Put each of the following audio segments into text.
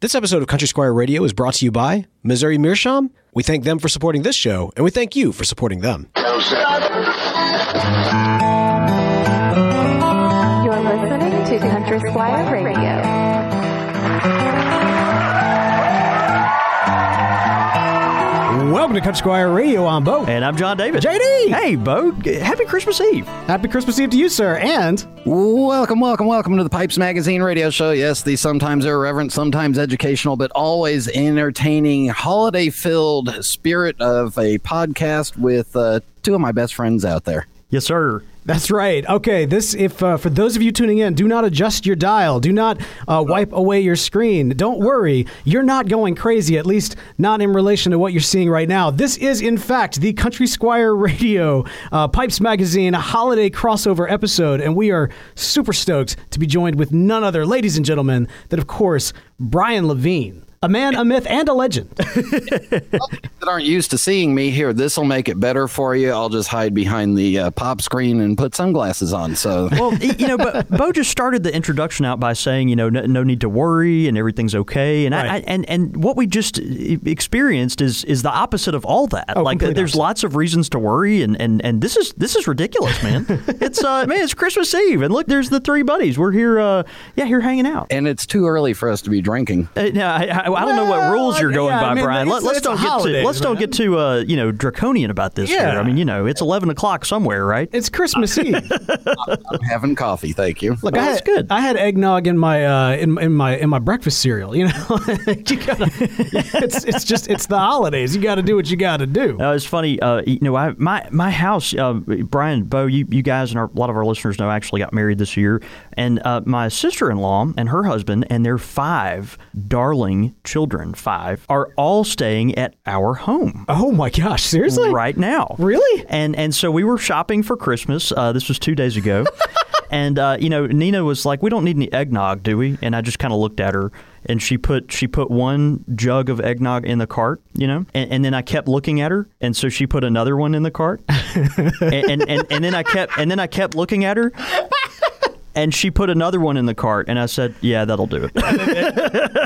This episode of Country Squire Radio is brought to you by Missouri Meerschaum. We thank them for supporting this show, and we thank you for supporting them. You're listening to Country Squire Radio. Welcome to Country Squire Radio. I'm Bo. And I'm John David. JD. Hey, Bo. Happy Christmas Eve. Happy Christmas Eve to you, sir. And Welcome, welcome, welcome to the Pipes Magazine radio show. Yes, the sometimes irreverent, sometimes educational, but always entertaining, holiday filled spirit of a podcast with uh, two of my best friends out there. Yes, sir. That's right. Okay, this if uh, for those of you tuning in, do not adjust your dial. Do not uh, wipe away your screen. Don't worry, you're not going crazy. At least not in relation to what you're seeing right now. This is in fact the Country Squire Radio uh, Pipes Magazine holiday crossover episode, and we are super stoked to be joined with none other, ladies and gentlemen, than of course Brian Levine. A man, a myth, and a legend. That aren't used to seeing me here, this will make it better for you. I'll just hide behind the uh, pop screen and put sunglasses on. So, Well, you know, but Bo just started the introduction out by saying, you know, no, no need to worry and everything's okay. And I, Right. I, and and what we just e- experienced is is the opposite of all that. Oh, like, there's opposite. lots of reasons to worry, and, and, and this is this is ridiculous, man. it's uh, man, it's Christmas Eve, and look, there's the three buddies. We're here, uh, yeah, here hanging out. and it's too early for us to be drinking. Uh, now, I, I, I don't know what rules you're going yeah, I by, mean, Brian. it's- Let, us don't get holidays, to let's don't get too uh, you know draconian about this Yeah. here. I mean, you know, it's eleven o'clock somewhere, right? It's Christmas Eve. I'm having coffee, thank you. Look, Well, I that's had, good. I had eggnog in my uh, in, in my in my breakfast cereal. You know, you gotta. It's it's just it's the holidays. You got to do what you got to do. Uh, it's funny, uh, you know, I, my my house, uh, Brian, Bo, you, you guys and our, a lot of our listeners know, actually got married this year, and uh, my sister in law and her husband and their five darling children, five, are all staying at our home Oh my gosh! Seriously? right now. Really? And and so we were shopping for Christmas. Uh, this was two days ago. and uh, you know, Nina was like, "We don't need any eggnog, do we?" And I just kind of looked at her, and she put she put one jug of eggnog in the cart, you know, and, and then I kept looking at her, and so she put another one in the cart, and, and, and and then I kept and then I kept looking at her. And she put another one in the cart, and I said, "Yeah, that'll do it."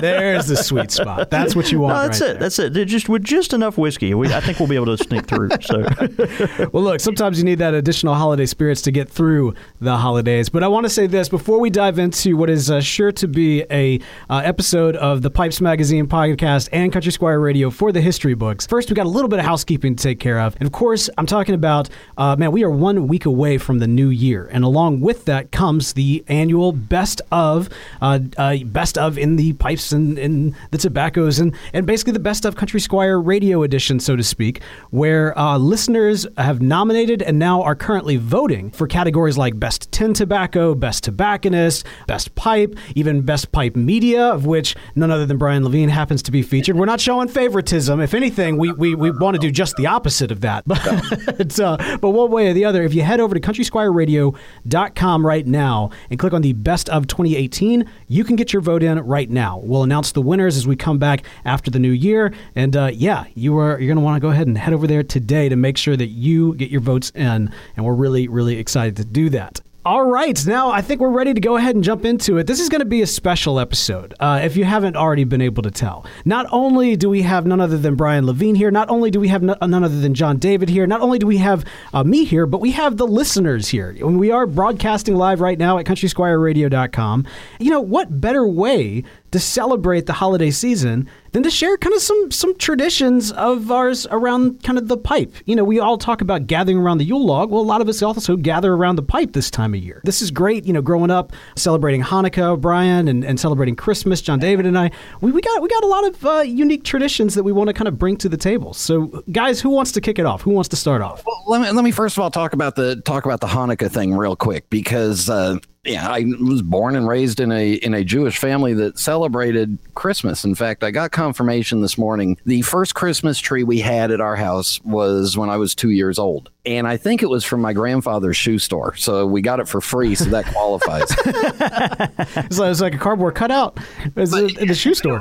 There's the sweet spot. That's what you want. No, that's right it. That's it. They're Just with just enough whiskey, we, I think we'll be able to sneak through. So. Well, look, sometimes you need that additional holiday spirits to get through the holidays. But I want to say this before we dive into what is uh, sure to be a uh, episode of the Pipes Magazine podcast and Country Squire Radio for the history books. First, we got a little bit of housekeeping to take care of, and of course, I'm talking about uh, man. We are one week away from the new year, and along with that comes the annual best of, uh, uh, best of in the pipes and, and the tobaccos, and and basically the best of Country Squire Radio edition, so to speak, where uh, listeners have nominated and now are currently voting for categories like best tin tobacco, best tobacconist, best pipe, even best pipe media, of which none other than Brian Levine happens to be featured. We're not showing favoritism. If anything, we we, we want to do just the opposite of that. But uh, but one way or the other, if you head over to countrysquireradio.com right now and click on the best of 2018, you can get your vote in right now. We'll announce the winners as we come back after the new year. And uh, yeah, you are you're going to want to go ahead and head over there today to make sure that you get your votes in. And we're really really excited to do that. All right, now I think we're ready to go ahead and jump into it. This is going to be a special episode, uh, if you haven't already been able to tell. Not only do we have none other than Brian Levine here, not only do we have no- none other than John David here, not only do we have uh, me here, but we have the listeners here. And we are broadcasting live right now at countrysquireradio.com. You know, what better way to celebrate the holiday season than to share kind of some some traditions of ours around kind of the pipe. You know, we all talk about gathering around the Yule log. Well, a lot of us also gather around the pipe this time of year. This is great, you know, growing up celebrating Hanukkah, Brian, and, and celebrating Christmas, John David and I. We, we got we got a lot of uh, unique traditions that we want to kind of bring to the table. So, guys, who wants to kick it off? Who wants to start off? Well, let me let me first of all talk about the talk about the Hanukkah thing real quick because uh, yeah, I was born and raised in a in a Jewish family that celebrated Christmas. In fact, I got confirmation this morning. The first Christmas tree we had at our house was when I was two years old. And I think it was from my grandfather's shoe store. So we got it for free, so that qualifies. It's like, it's like a cardboard cutout It's in the shoe store.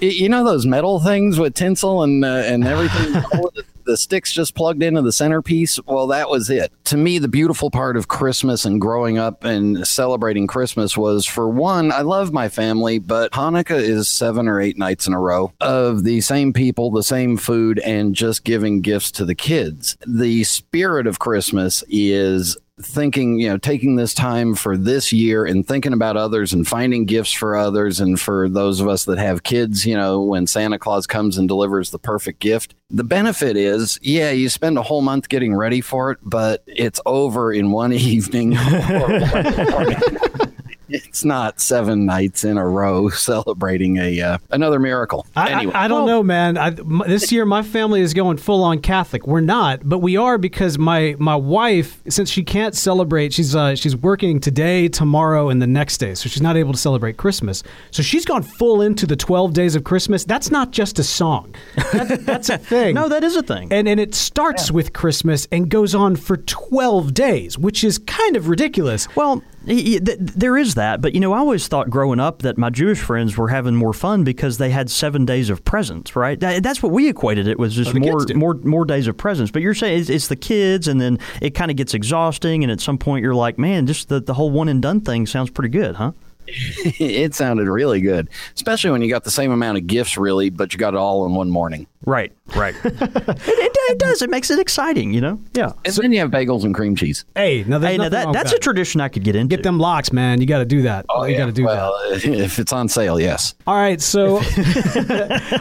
You know those metal things with tinsel and uh, and everything all of the sticks just plugged into the centerpiece. Well, that was it. To me, the beautiful part of Christmas and growing up and celebrating Christmas was for one, I love my family, but Hanukkah is seven or eight nights in a row of the same people, the same food, and just giving gifts to the kids. The spirit of Christmas is thinking, you know, taking this time for this year and thinking about others and finding gifts for others. And for those of us that have kids, you know, when Santa Claus comes and delivers the perfect gift, the benefit is, yeah, you spend a whole month getting ready for it, but it's over in one evening. or one morning. it's not seven nights in a row celebrating a uh, another miracle. I, I- anyway, I, don't know, man. I, m- this year, my family is going full on Catholic. We're not, but we are because my my wife, since she can't celebrate, she's uh, she's working today, tomorrow, and the next day, so she's not able to celebrate Christmas. So she's gone full into the twelve days of Christmas. That's not just a song. That, that's a thing. No, that is a thing. and and it starts with Christmas and goes on for twelve days, which is kind of ridiculous. Well, y- y- th- there is that, but you know, I always thought growing up that my Jewish friends were having more fun because they had seven days of presents, right? That's what we equated it was just Oh, more more more days of presents. But you're saying it's, it's the kids, and then it kind of gets exhausting, and at some point you're like, man, just the, the whole one and done thing sounds pretty good, huh? it sounded really good, especially when you got the same amount of gifts, really, but you got it all in one morning. Right, right. it, it, it does. It makes it exciting, you know. Yeah. And then you have bagels and cream cheese. Hey, now Hey, now that that's that. a tradition I could get into. Get them lox, man. You got to do that. Oh, you got to do that. if it's on sale, yes. All right, so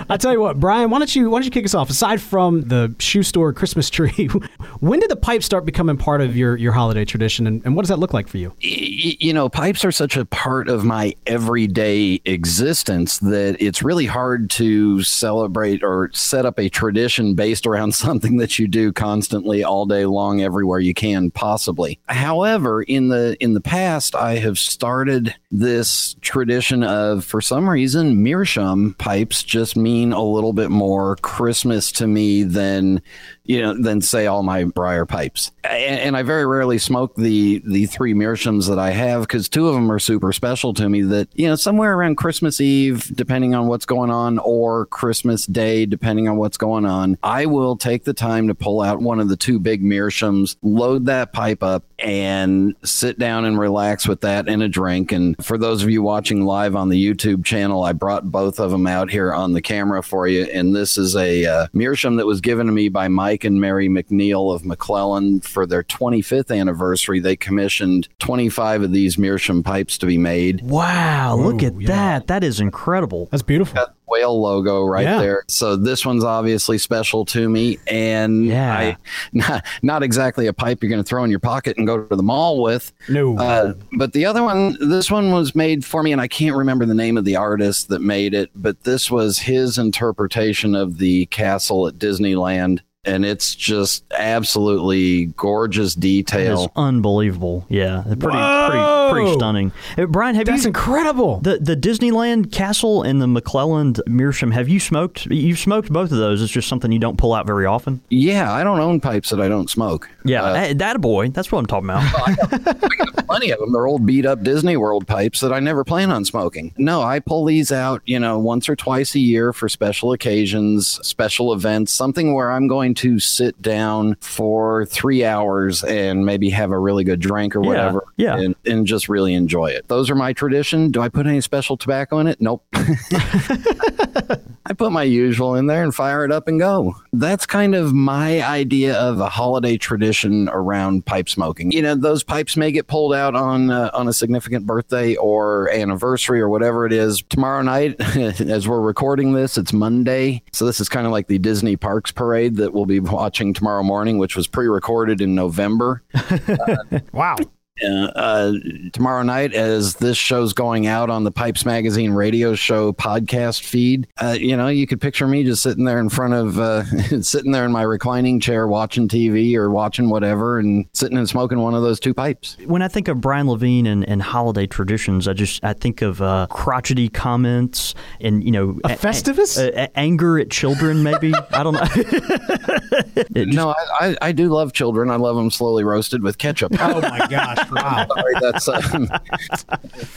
I tell you what, Brian, why don't you why don't you kick us off? Aside from the shoe store Christmas tree, when did the pipe start becoming part of your your holiday tradition, and, and what does that look like for you? You know, pipes are such a part of my everyday existence that it's really hard to celebrate or set up a tradition based around something that you do constantly all day long everywhere you can possibly. However, in the in the past I have started this tradition of for some reason meerschaum pipes just mean a little bit more Christmas to me than you know than say all my briar pipes. And, and I very rarely smoke the the three meerschaums that I have because two of them are super special to me. That you know somewhere around Christmas Eve, depending on what's going on, or Christmas Day, depending on what's going on, I will take the time to pull out one of the two big meerschaums, load that pipe up, and sit down and relax with that and a drink. And for those of you watching live on the YouTube channel, I brought both of them out here on the camera for you. And this is a uh, meerschaum that was given to me by Mike and Mary McNiel of McClelland for their 25th anniversary. They commissioned 25 of these meerschaum pipes to be made. Wow, look at yeah. that. That is incredible. That's beautiful. Got the whale logo right Yeah. there. So this one's obviously special to me, and Yeah. I not, not exactly a pipe you're going to throw in your pocket and go to the mall with. No. Uh, but the other one, this one was made for me, and I can't remember the name of the artist that made it, but this was his interpretation of the castle at Disneyland. And it's just absolutely gorgeous That is detail. unbelievable. Yeah, pretty pretty Whoa. pretty stunning. Uh, Brian, have That's you incredible. the the Disneyland Castle and the McClelland Meerschaum? Have you smoked? You've smoked both of those. It's just something you don't pull out very often. Yeah, I don't own pipes that I don't smoke. Yeah, Uh, that, that a boy. That's what I'm talking about. plenty of them. They're old beat up Disney World pipes that I never plan on smoking. No, I pull these out, you know, once or twice a year for special occasions, special events, something where I'm going to sit down for three hours and maybe have a really good drink or Yeah, whatever. yeah. And, and just really enjoy it. Those are my tradition. Do I put any special tobacco in it? Nope. I put my usual in there and fire it up and go. That's kind of my idea of a holiday tradition around pipe smoking. You know, those pipes may get pulled out on uh, on a significant birthday or anniversary or whatever it is. Tomorrow night, as we're recording this, it's Monday, so this is kind of like the Disney Parks parade that we'll be watching tomorrow morning, which was pre-recorded in November wow. Uh, uh, tomorrow night as this show's going out on the Pipes Magazine radio show podcast feed. Uh, you know, you could picture me just sitting there in front of, uh, sitting there in my reclining chair watching TV or watching whatever and sitting and smoking one of those two pipes. when I think of Brian Levine and, and holiday traditions, I just I think of uh, crotchety comments and you know A Festivus? a- a- anger at children. Maybe I don't know. Just- No, I, I, I do love children. I love them slowly roasted with ketchup. Oh my gosh. Wow. Sorry, that's uh,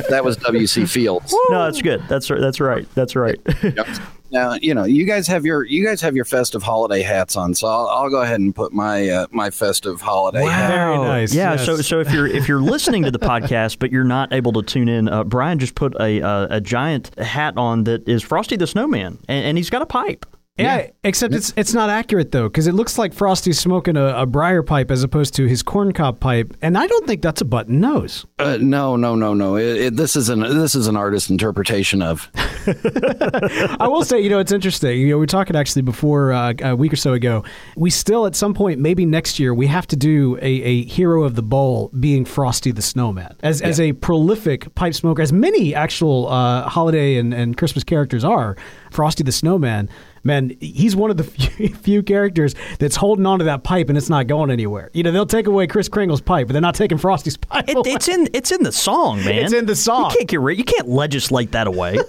that was W.C. Fields. no, that's good. That's right. That's right. That's right. Yep. Now, you know, you guys have your you guys have your festive holiday hats on, so I'll, I'll go ahead and put my uh, my festive holiday hat. Very nice, Yeah. yes. So, so if you're if you're listening to the podcast but you're not able to tune in, uh, Brian just put a uh, a giant hat on that is Frosty the Snowman, and, and he's got a pipe. Yeah, except it's it's not accurate though, because it looks like Frosty's smoking a, a briar pipe as opposed to his corncob pipe, and I don't think that's a button nose. Uh, no, no, no, no. It, it, this is an this is an artist interpretation of. I will say, you know, it's interesting. You know, we were talking actually before uh, a week or so ago. We still, at some point, maybe next year, we have to do a, a hero of the bowl being Frosty the Snowman. As, as a prolific pipe smoker, as many actual uh, holiday and, and Christmas characters are, Frosty the Snowman, man, he's one of the few, few characters that's holding on to that pipe and it's not going anywhere. You know, they'll take away Kris Kringle's pipe, but they're not taking Frosty's pipe. It, away. it's in it's in the song, man. It's in the song. You can't get rid. You can't legislate that away.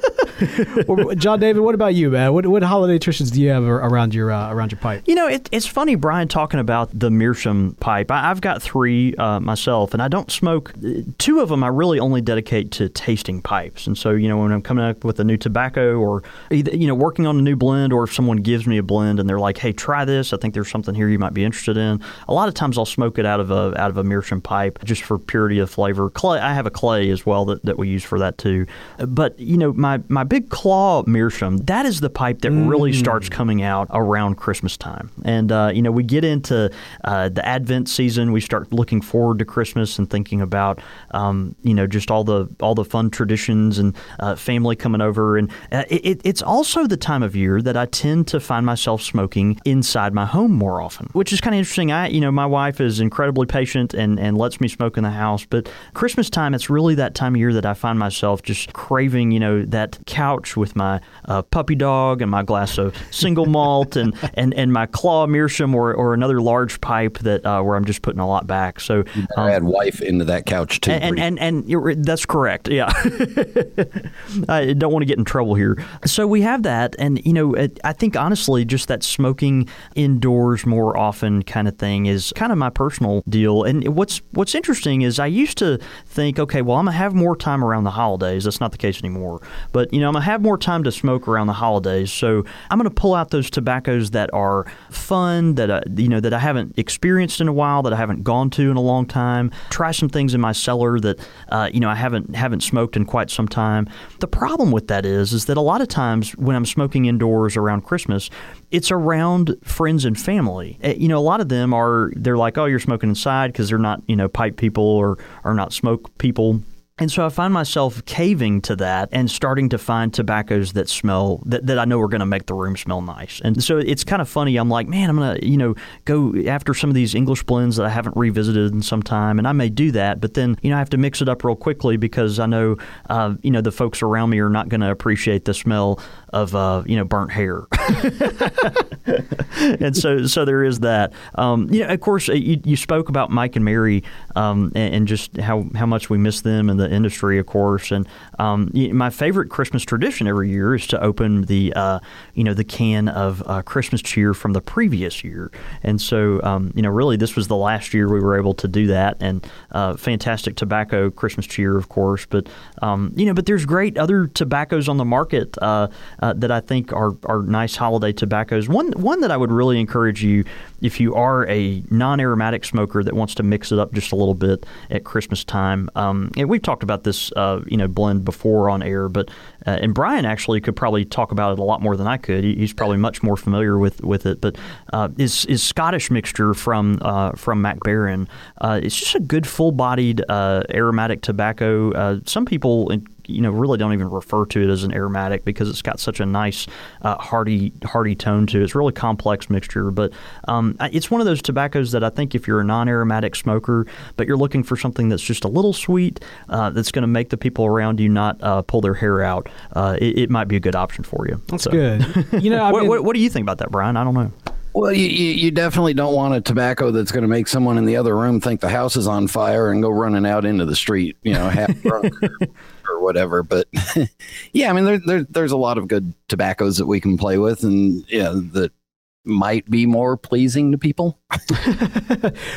Well, John David, what about you, man? What, what holiday traditions do you have around your uh, around your pipe? You know, it, it's funny, Brian, talking about the meerschaum pipe. I, I've got three uh, myself, and I don't smoke. uh, Two of them I really only dedicate to tasting pipes. And so, you know, when I'm coming up with a new tobacco or, either, you know, working on a new blend, or if someone gives me a blend and they're like, hey, try this, I think there's something here you might be interested in. A lot of times I'll smoke it out of a out of a meerschaum pipe just for purity of flavor. Clay, I have a clay as well that, that we use for that too. But, you know, my, my big claw meerschaum, that is the pipe that really starts coming out around Christmas time. And, uh, you know, we get into uh, the Advent season. We start looking forward to Christmas and thinking about, um, you know, just all the all the fun traditions and uh, family coming over. And uh, it, it's also the time of year that I tend to find myself smoking inside my home more often, which is kind of interesting. I, you know, my wife is incredibly patient and, and lets me smoke in the house. But Christmas time, it's really that time of year that I find myself just craving, you know, that couch with my uh, puppy dog and my glass of single malt and, and, and my claw meerschaum or, or another large pipe that uh, where I'm just putting a lot back. So, um, add wife into that couch too. and and, and, and you're, that's correct. Yeah, I don't want to get in trouble here. So we have that, and you know, it, I think honestly, just that smoking indoors more often kind of thing is kind of my personal deal. And what's what's interesting is I used to think, okay, well, I'm gonna have more time around the holidays. That's not the case anymore. But you know, I'm gonna have more time to smoke around the holidays. So I'm gonna pull out those tobaccos that are fun, that I, you know, that I haven't experienced in a while, that I haven't gone to in a long time. Try some things in my cellar that uh, you know I haven't haven't smoked in quite some time. The problem with that is is that a lot of times when I'm smoking indoors around Christmas, it's around friends and family. Uh, You know, a lot of them are they're like, oh, you're smoking inside because they're not you know pipe people or are not smoke people. And so I find myself caving to that and starting to find tobaccos that smell that, that I know are going to make the room smell nice. And so it's kind of funny. I'm like, man, I'm going to, you know, go after some of these English blends that I haven't revisited in some time. And I may do that, but then, you know, I have to mix it up real quickly because I know, uh, you know, the folks around me are not going to appreciate the smell of, uh, you know, burnt hair. and so so there is that. Um, you know, of course, uh, you, you spoke about Mike and Mary um, and, and just how, how much we miss them in the industry, of course. And um, my favorite Christmas tradition every year is to open the uh, you know the can of uh, Christmas cheer from the previous year. And so um, you know, really, this was the last year we were able to do that. And uh, fantastic tobacco Christmas cheer, of course. But um, you know, but there's great other tobaccos on the market uh, uh, that I think are are nice holiday tobaccos. One one that I would really encourage you if you are a non-aromatic smoker that wants to mix it up just a little bit at Christmas time. Um, and we've talked about this uh, you know blend before on air, but uh, and Brian actually could probably talk about it a lot more than I could. He's probably much more familiar with with it. But uh, is is Scottish mixture from uh, from Mac Baren? Uh, it's just a good full-bodied uh, aromatic tobacco. Uh, some people you know really don't even refer to it as an aromatic because it's got such a nice uh, hearty hearty tone to it. It's a really complex mixture, but um, it's one of those tobaccos that I think if you're a non-aromatic smoker, but you're looking for something that's just a little sweet, uh, that's going to make the people around you not uh, pull their hair out, uh, it, it might be a good option for you. That's So- good. You know, what, what, what do you think about that, Brian? I don't know. Well, you, you, definitely don't want a tobacco that's going to make someone in the other room think the house is on fire and go running out into the street, you know, half drunk or, or whatever. But yeah, I mean, there, there, there's a lot of good tobaccos that we can play with, and yeah, that might be more pleasing to people?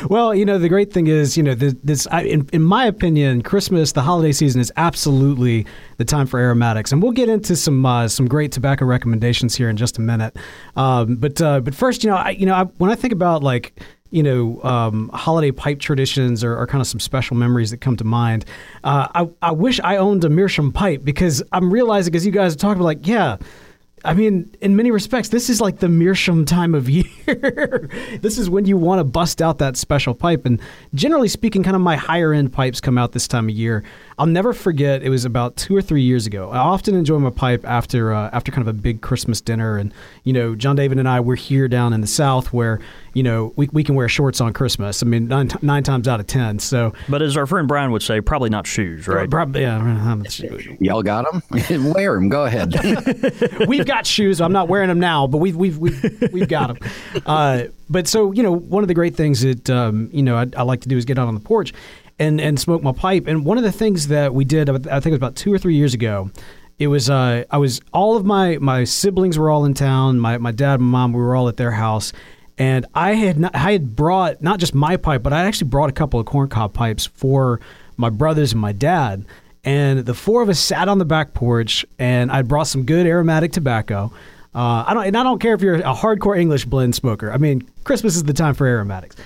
Well, you know, the great thing is, you know, this, this I, in, in my opinion, Christmas, the holiday season is absolutely the time for aromatics, and we'll get into some uh, some great tobacco recommendations here in just a minute. Um, but uh, but first, you know, I, you know, I, when I think about like you know, um, holiday pipe traditions are, kind of some special memories that come to mind. Uh, I, I wish I owned a Meerschaum pipe because I'm realizing as you guys are talking about, like, yeah, I mean, in many respects, this is like the Meerschaum time of year. this is when you want to bust out that special pipe. And generally speaking, kind of my higher end pipes come out this time of year. I'll never forget. It was about two or three years ago. I often enjoy my pipe after uh, after kind of a big Christmas dinner, and you know, John David and I we're here down in the South where you know we, we can wear shorts on Christmas. I mean, nine, nine times out of ten. So, but as our friend Brian would say, probably not shoes, right? Probably, yeah. Y'all got them. wear them. Go ahead. we've got shoes. I'm not wearing them now, but we've we've we've, we've got them. Uh, but so you know, one of the great things that um, you know I, I like to do is get out on the porch and and smoke my pipe. And one of the things that we did, I think it was about two or three years ago. It was uh, I was all of my my siblings were all in town. My my dad and mom we were all at their house, and I had not, I had brought not just my pipe, but I actually brought a couple of corncob pipes for my brothers and my dad. And the four of us sat on the back porch, and I brought some good aromatic tobacco. Uh, I don't, and I don't care if you're a hardcore English blend smoker. I mean, Christmas is the time for aromatics.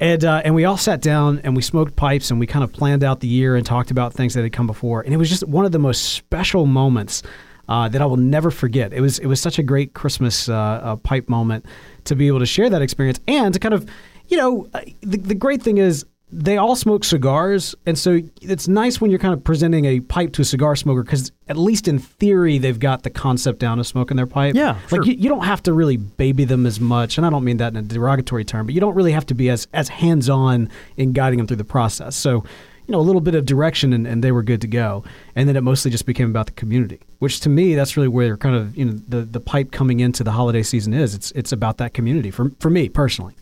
And uh, and we all sat down and we smoked pipes and we kind of planned out the year and talked about things that had come before. And it was just one of the most special moments uh, that I will never forget. It was it was such a great Christmas uh, uh pipe moment to be able to share that experience and to kind of, you know, uh, the, the great thing is they all smoke cigars, and so it's nice when you're kind of presenting a pipe to a cigar smoker because at least in theory they've got the concept down of smoking their pipe. Yeah, like you, you, don't have to really baby them as much, and I don't mean that in a derogatory term, but you don't really have to be as as hands on in guiding them through the process. So. You know, a little bit of direction, and, and they were good to go. And then it mostly just became about the community, which to me, that's really where kind of you know the, the pipe coming into the holiday season is. It's it's about that community for for me personally.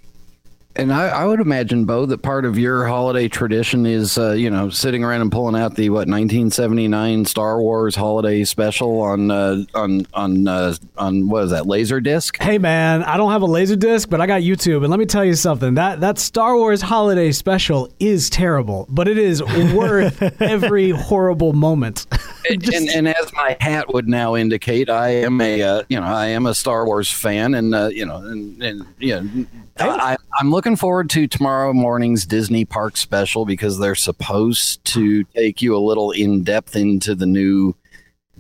And I, I, would imagine, Bo, that part of your holiday tradition is, uh, you know, sitting around and pulling out the what 1979 Star Wars holiday special on uh, on on uh, on what is that laser disc? Hey man, I don't have a laser disc, but I got YouTube, and let me tell you something that that Star Wars holiday special is terrible, but it is worth every horrible moment. Just... and, and, as my hat would now indicate, I am a uh, you know I am a Star Wars fan, and uh, you know and, and you know I, am looking forward to tomorrow morning's Disney Park special because they're supposed to take you a little in depth into the new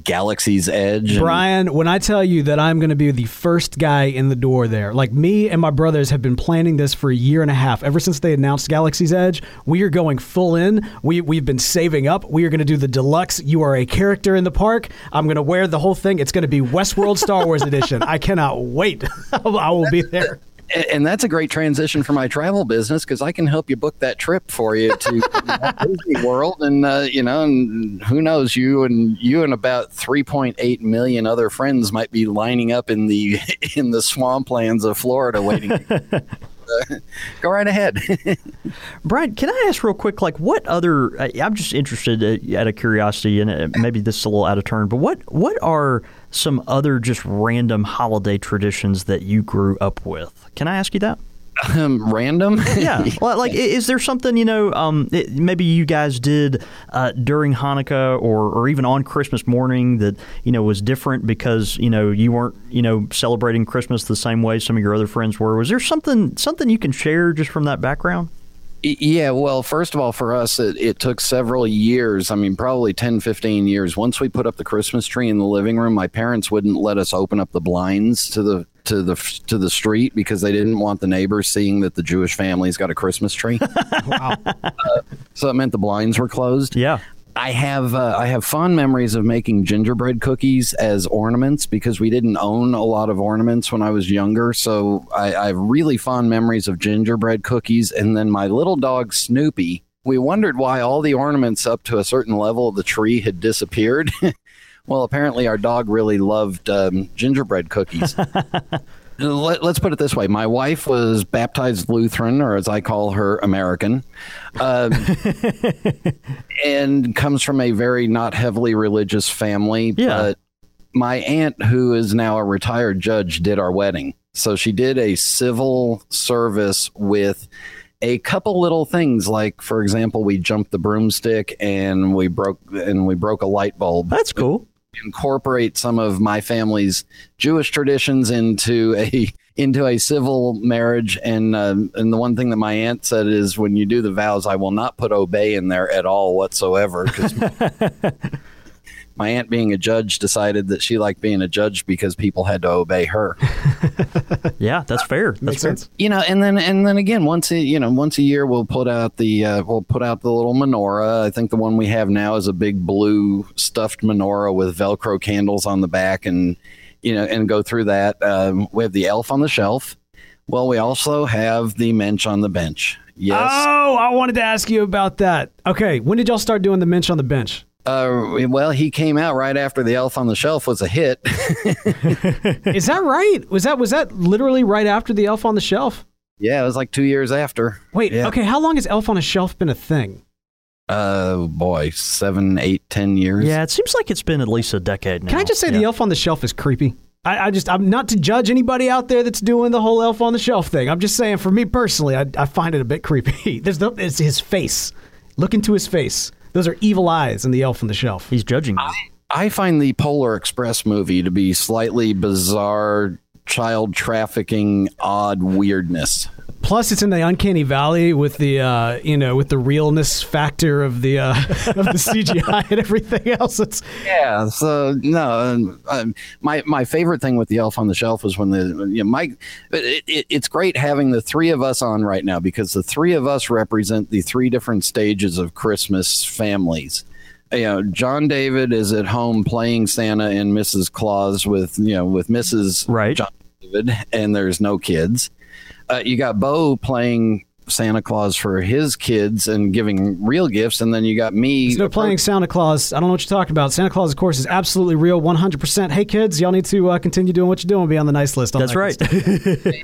Galaxy's Edge. Brian, when I tell you that I'm going to be the first guy in the door there, like me and my brothers have been planning this for a year and a half. Ever since they announced Galaxy's Edge, we are going full in. We, we've been saving up. We are going to do the deluxe. You are a character in the park. I'm going to wear the whole thing. It's going to be Westworld Star Wars edition. I cannot wait. I will be there and that's a great transition for my travel business because I can help you book that trip for you to Disney World, and uh, you know, and who knows, you and you and about 3.8 million other friends might be lining up in the in the swamplands of Florida waiting. Go right ahead. Brian, can I ask real quick, like what other? I'm just interested uh, out of curiosity, and uh, maybe this is a little out of turn, but what what are some other just random holiday traditions that you grew up with? Can I ask you that? Um, random? yeah. Well, like, is there something you know? Um, it, maybe you guys did uh, during Hanukkah or, or even on Christmas morning that you know was different because you know you weren't you know celebrating Christmas the same way some of your other friends were. Was there something something you can share just from that background? Yeah, well, first of all, for us, it, it, took several years. I mean, probably 10, 15 years. Once we put up the Christmas tree in the living room, my parents wouldn't let us open up the blinds to the to the to the street because they didn't want the neighbors seeing that the Jewish family's got a Christmas tree. wow. Uh, so it meant the blinds were closed. Yeah. I have uh, I have fond memories of making gingerbread cookies as ornaments because we didn't own a lot of ornaments when I was younger. So I, I have really fond memories of gingerbread cookies. And then my little dog Snoopy. We wondered why all the ornaments up to a certain level of the tree had disappeared. well, apparently our dog really loved um, gingerbread cookies. Let, us put it this way: my wife was baptized Lutheran, or as I call her, American, um, and comes from a very not heavily religious family. Yeah. But my aunt, who is now a retired judge, did our wedding. So she did a civil service with a couple little things like for example we jumped the broomstick and we broke and we broke a light bulb That's cool. Incorporate some of my family's Jewish traditions into a into a civil marriage. And um, and the one thing that my aunt said is, when you do the vows, I will not put obey in there at all whatsoever. 'cause my aunt, being a judge, decided that she liked being a judge because people had to obey her. Yeah, that's fair. That's Makes fair. sense. you know, and then and then again, once a you know, once a year we'll put out the uh, we'll put out the little menorah. I think the one we have now is a big blue stuffed menorah with Velcro candles on the back, and you know, and go through that. Um, we have the elf on the shelf. Well, we also have the mensch on the bench. Yes. Oh, I wanted to ask you about that. Okay, when did y'all start doing the bench on the bench? Uh, well, he came out right after the elf on the shelf was a hit. Is that right? Was that was that literally right after the Elf on the Shelf? yeah, it was like two years after. Wait, Yeah. okay, how long has Elf on a Shelf been a thing? Uh, boy, seven, eight, ten years. Yeah, it seems like it's been at least a decade now. Can I just say the Elf on the Shelf is creepy? I, I just I'm not to judge anybody out there that's doing the whole Elf on the Shelf thing. I'm just saying, for me personally, I, I find it a bit creepy. There's no, it's his face. Look into his face. Those are evil eyes in the Elf on the Shelf. He's judging you. I find the Polar Express movie to be slightly bizarre, child trafficking, odd weirdness. Plus, it's in the uncanny valley with the uh, you know with the realness factor of the uh, of the CGI and everything else. It's Yeah, so no, um, um, my my favorite thing with the Elf on the Shelf was when the you know, Mike. It, it, it's great having the three of us on right now because the three of us represent the three different stages of Christmas families. You know, John David is at home playing Santa and Mrs. Claus with you know with Mrs. Right. John David, and there's no kids. Uh, you got Bo playing Santa Claus for his kids and giving real gifts, and then you got me. There's no playing Santa Claus. I don't know what you're talking about. Santa Claus, of course, is absolutely real, 100%. Hey, kids, y'all need to uh, continue doing what you're doing. Be on the nice list. all That's that right.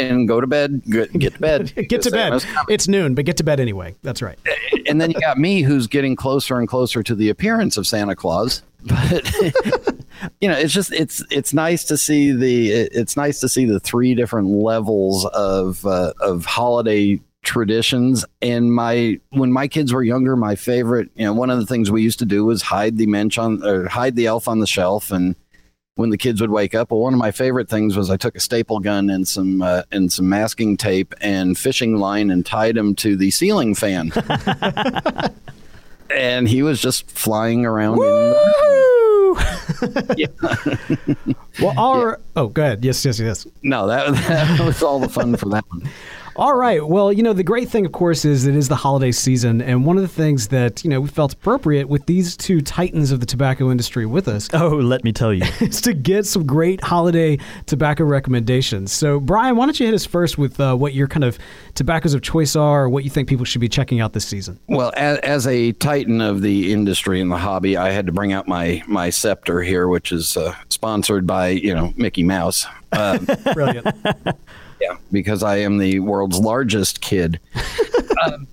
and, and go to bed. Get, get to bed. get to bed. It's noon, but get to bed anyway. That's right. And then you got me, who's getting closer and closer to the appearance of Santa Claus. But you know, it's just it's it's nice to see the it's nice to see the three different levels of uh, of holiday traditions and my when my kids were younger my favorite you know one of the things we used to do was hide the mensch on or hide the elf on the shelf and when the kids would wake up. Well, one of my favorite things was I took a staple gun and some uh, and some masking tape and fishing line and tied him to the ceiling fan. and he was just flying around. Well, our, oh, go ahead. Yes, yes, yes. no, that, that was all the fun for that one. All right. Well, you know, the great thing, of course, is it is the holiday season. And one of the things that, you know, we felt appropriate with these two titans of the tobacco industry with us oh, let me tell you. is to get some great holiday tobacco recommendations. So, Brian, why don't you hit us first with uh, what your kind of tobaccos of choice are or what you think people should be checking out this season? Well, as, as a titan of the industry and the hobby, I had to bring out my my scepter here, which is uh, sponsored by you know Mickey Mouse. Uh, Brilliant. Yeah, because I am the world's largest kid. um,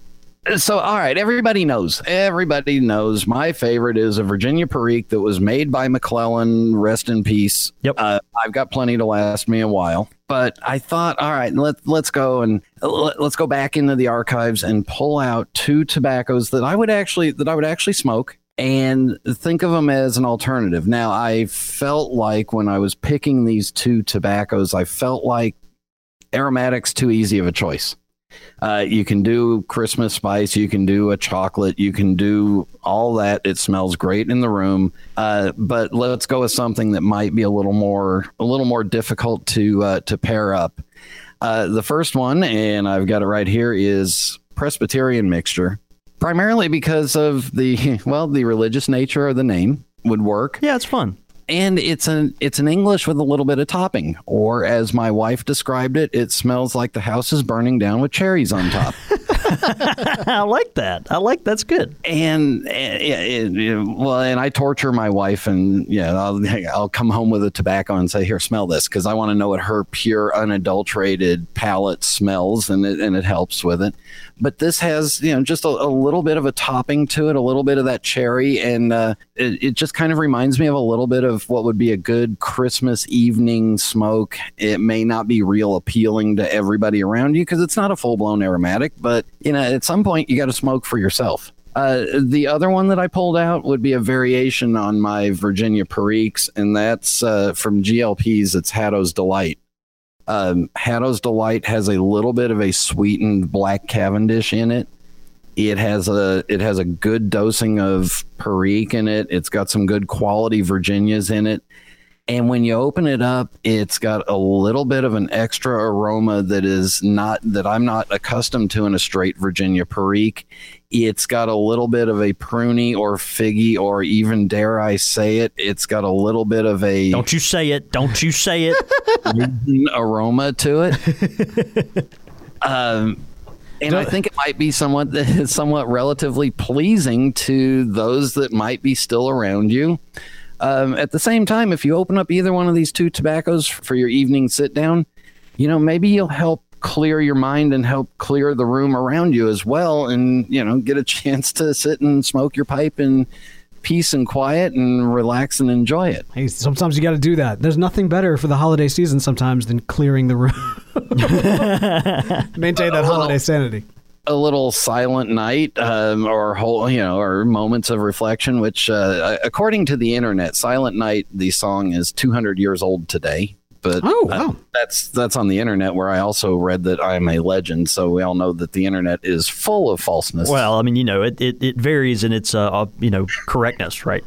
so, all right, everybody knows. Everybody knows. My favorite is a Virginia Perique that was made by McClelland. Rest in peace. Yep. Uh, I've got plenty to last me a while. But I thought, all right, let let's go and let, let's go back into the archives and pull out two tobaccos that I would actually that I would actually smoke and think of them as an alternative. Now, I felt like when I was picking these two tobaccos, I felt like aromatic's too easy of a choice. Uh, you can do Christmas spice, you can do a chocolate, you can do all that. It smells great in the room. Uh, but let's go with something that might be a little more a little more difficult to uh, to pair up. Uh, the first one, and I've got it right here, is Presbyterian mixture. Primarily because of the well, the religious nature of the name would work Yeah, it's fun. And it's an it's an English with a little bit of topping, or as my wife described it, it smells like the house is burning down with cherries on top. I like that. I like that's good. and, and, well, and I torture my wife, and yeah, I'll, I'll come home with a tobacco and say, "Here, smell this," because I want to know what her pure, unadulterated palate smells, and it and it helps with it. But this has, you know, just a, a little bit of a topping to it, a little bit of that cherry, and uh, it, it just kind of reminds me of a little bit of what would be a good Christmas evening smoke. It may not be real appealing to everybody around you because it's not a full blown aromatic, but you know, at some point you got to smoke for yourself. Uh, the other one that I pulled out would be a variation on my Virginia Periques, and that's uh, from G.L. Pease. It's Haddo's Delight. Um, Haddo's Delight has a little bit of a sweetened black Cavendish in it. It has a it has a good dosing of Perique in it. It's got some good quality Virginias in it. And when you open it up, it's got a little bit of an extra aroma that is not that I'm not accustomed to in a straight Virginia Perique. It's got a little bit of a pruny or figgy, or even dare I say it, it's got a little bit of a Don't you say it. Don't you say it. aroma to it. um, and I think it might be somewhat somewhat relatively pleasing to those that might be still around you. Um, at the same time, if you open up either one of these two tobaccos for your evening sit down, you know maybe you'll help clear your mind and help clear the room around you as well, and you know get a chance to sit and smoke your pipe in peace and quiet and relax and enjoy it. Hey, sometimes you got to do that. There's nothing better for the holiday season sometimes than clearing the room. Maintain that holiday sanity. A little silent night um, or whole you know or moments of reflection which uh, according to the internet silent night the song is 200 years old today but Oh, uh, that's that's on the internet where i also read that i'm a legend so we all know that the internet is full of falseness Well, I mean, you know, it, it, it varies in its uh, you know correctness, right?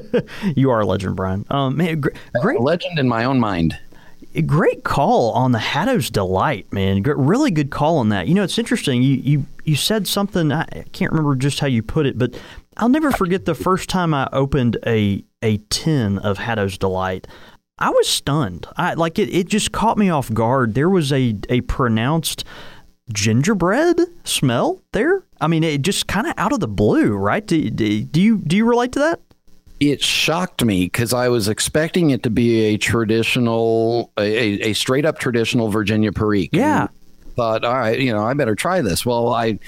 you are a legend, Brian. Um, man, gr- great a legend in my own mind great call on the Haddo's Delight, man. Really good call on that. You know, it's interesting. You you you said something. I can't remember just how you put it, but I'll never forget the first time I opened a a tin of Haddo's Delight. I was stunned. I like it. It just caught me off guard. There was a a pronounced gingerbread smell there. I mean, it just kind of out of the blue, right? Do, do, do you do you relate to that? It shocked me because I was expecting it to be a traditional, a, a, straight up traditional Virginia Perique. Yeah. Thought, all right, you know, I better try this. Well, I,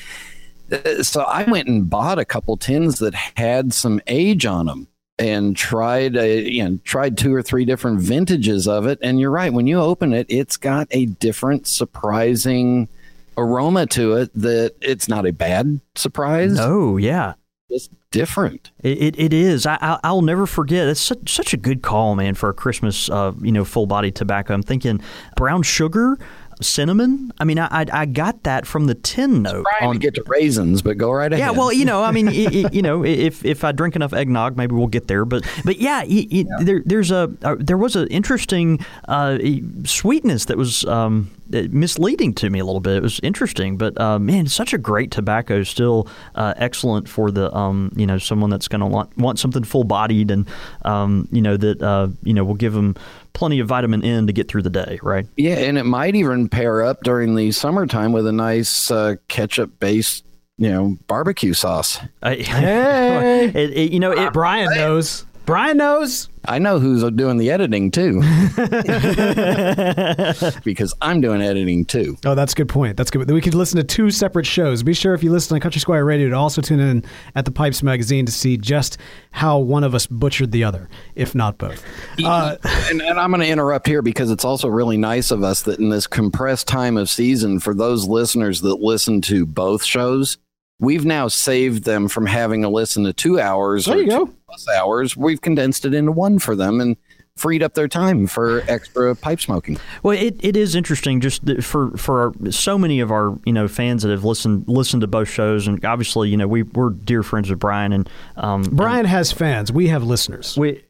uh, so I went and bought a couple tins that had some age on them and tried, a, you know, tried two or three different vintages of it. And you're right. When you open it, it's got a different, surprising aroma to it that it's not a bad surprise. Oh, yeah. It's different. It, it, it is. I, I, I'll never forget. It's such, such a good call, man, for a Christmas, uh, you know, full body tobacco. I'm thinking brown sugar, cinnamon. I mean, I, I, I got that from the tin note. trying to get to raisins, but go right ahead. Yeah, well, you know, I mean, i i you know, if if I drink enough eggnog, maybe we'll get there. But but yeah, y y there there's a uh, there was an interesting uh, sweetness that was um, misleading to me a little bit. It was interesting, but uh, man, such a great tobacco, still uh, excellent for the um, you know someone that's going to want want something full bodied and um, you know that uh, you know will give them plenty of vitamin N to get through the day, right? Yeah, and it might even pair up during the summertime with a nice uh, ketchup-based, you know, barbecue sauce. I, Hey. it, it- you know, it, Brian knows. Brian knows. I know who's doing the editing too, because I'm doing editing too. Oh, that's a good point. That's good. We could listen to two separate shows. Be sure if you listen to Country Squire Radio to also tune in at the Pipes magazine to see just how one of us butchered the other, if not both. Uh, and, and I'm going to interrupt here because it's also really nice of us that in this compressed time of season, for those listeners that listen to both shows, we've now saved them from having to listen to two hours There or you go. plus hours. We've condensed it into one for them and freed up their time for extra pipe smoking. Well, it, it is interesting just for for our, so many of our you know fans that have listened listened to both shows, and obviously you know we we're dear friends with Brian and um, Brian has fans. We have listeners. we.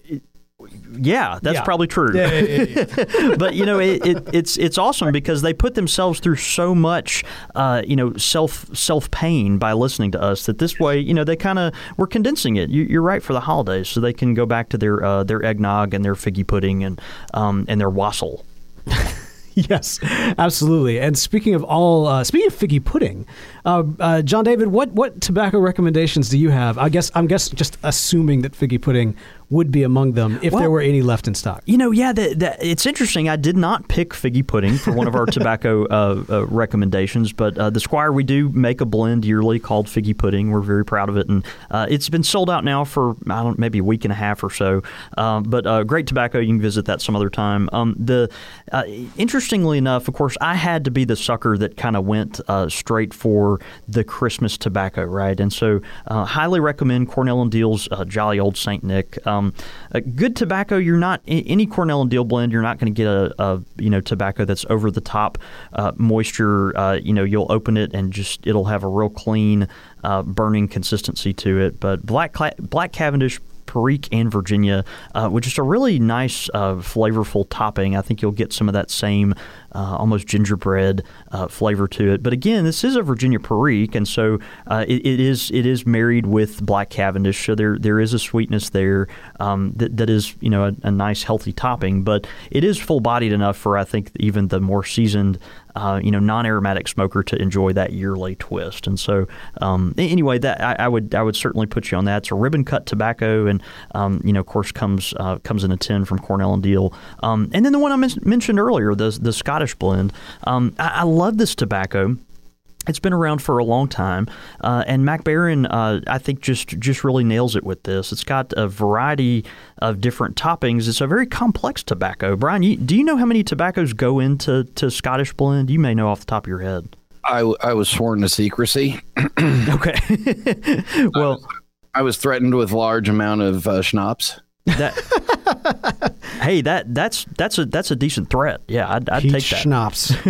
Yeah, that's Yeah. probably true. Yeah, yeah, but you know, it, it, it's it's awesome because they put themselves through so much, uh, you know, self self pain by listening to us. That this way, you know, they kind of we're condensing it. You, you're right for the holidays, so they can go back to their uh, their eggnog and their figgy pudding and um, and their wassail. yes, absolutely. And speaking of all, uh, speaking of figgy pudding, uh, uh, John David, what what tobacco recommendations do you have? I guess I'm guess just assuming that figgy pudding would be among them if there were any left in stock. You know, yeah, that, that, it's interesting. I did not pick figgy pudding for one of our tobacco uh, uh, recommendations, but uh, the Squire we do make a blend yearly called figgy pudding. We're very proud of it, and uh, it's been sold out now for I don't maybe a week and a half or so. Um, but uh, great tobacco. You can visit that some other time. Um, the uh, interestingly enough, of course, I had to be the sucker that kind of went uh, straight for the Christmas tobacco, right? And so, uh, highly recommend Cornell and Diehl's uh, Jolly Old Saint Nick. Um, a good tobacco. You're not any Cornell and Diehl blend. You're not going to get a, a you know tobacco that's over the top uh, moisture. Uh, you know, you'll open it and just it'll have a real clean uh, burning consistency to it. But black black Cavendish. Perique and Virginia, uh, which is a really nice, uh, flavorful topping. I think you'll get some of that same uh, almost gingerbread uh, flavor to it. But again, this is a Virginia Perique, and so uh, it, it is it is married with Black Cavendish. So there there is a sweetness there um, that, that is you know a, a nice healthy topping, but it is full bodied enough for I think even the more seasoned. Uh, you know, non-aromatic smoker to enjoy that yearly twist, and so um, anyway, that I, I would I would certainly put you on that. It's a ribbon cut tobacco, and um, you know, of course, comes uh, comes in a tin from Cornell and Diehl, um, and then the one I men- mentioned earlier, the the Scottish blend. Um, I, I love this tobacco. It's been around for a long time, uh, and Mac Baren, uh, I think, just just really nails it with this. It's got a variety of different toppings. It's a very complex tobacco. Brian, you, do you know how many tobaccos go into to Scottish blend? You may know off the top of your head. I, I was sworn to secrecy. Okay. well, I was threatened with large amount of uh, schnapps. That. hey, that that's that's a that's a decent threat. Yeah, I'd, I'd take that. schnapps.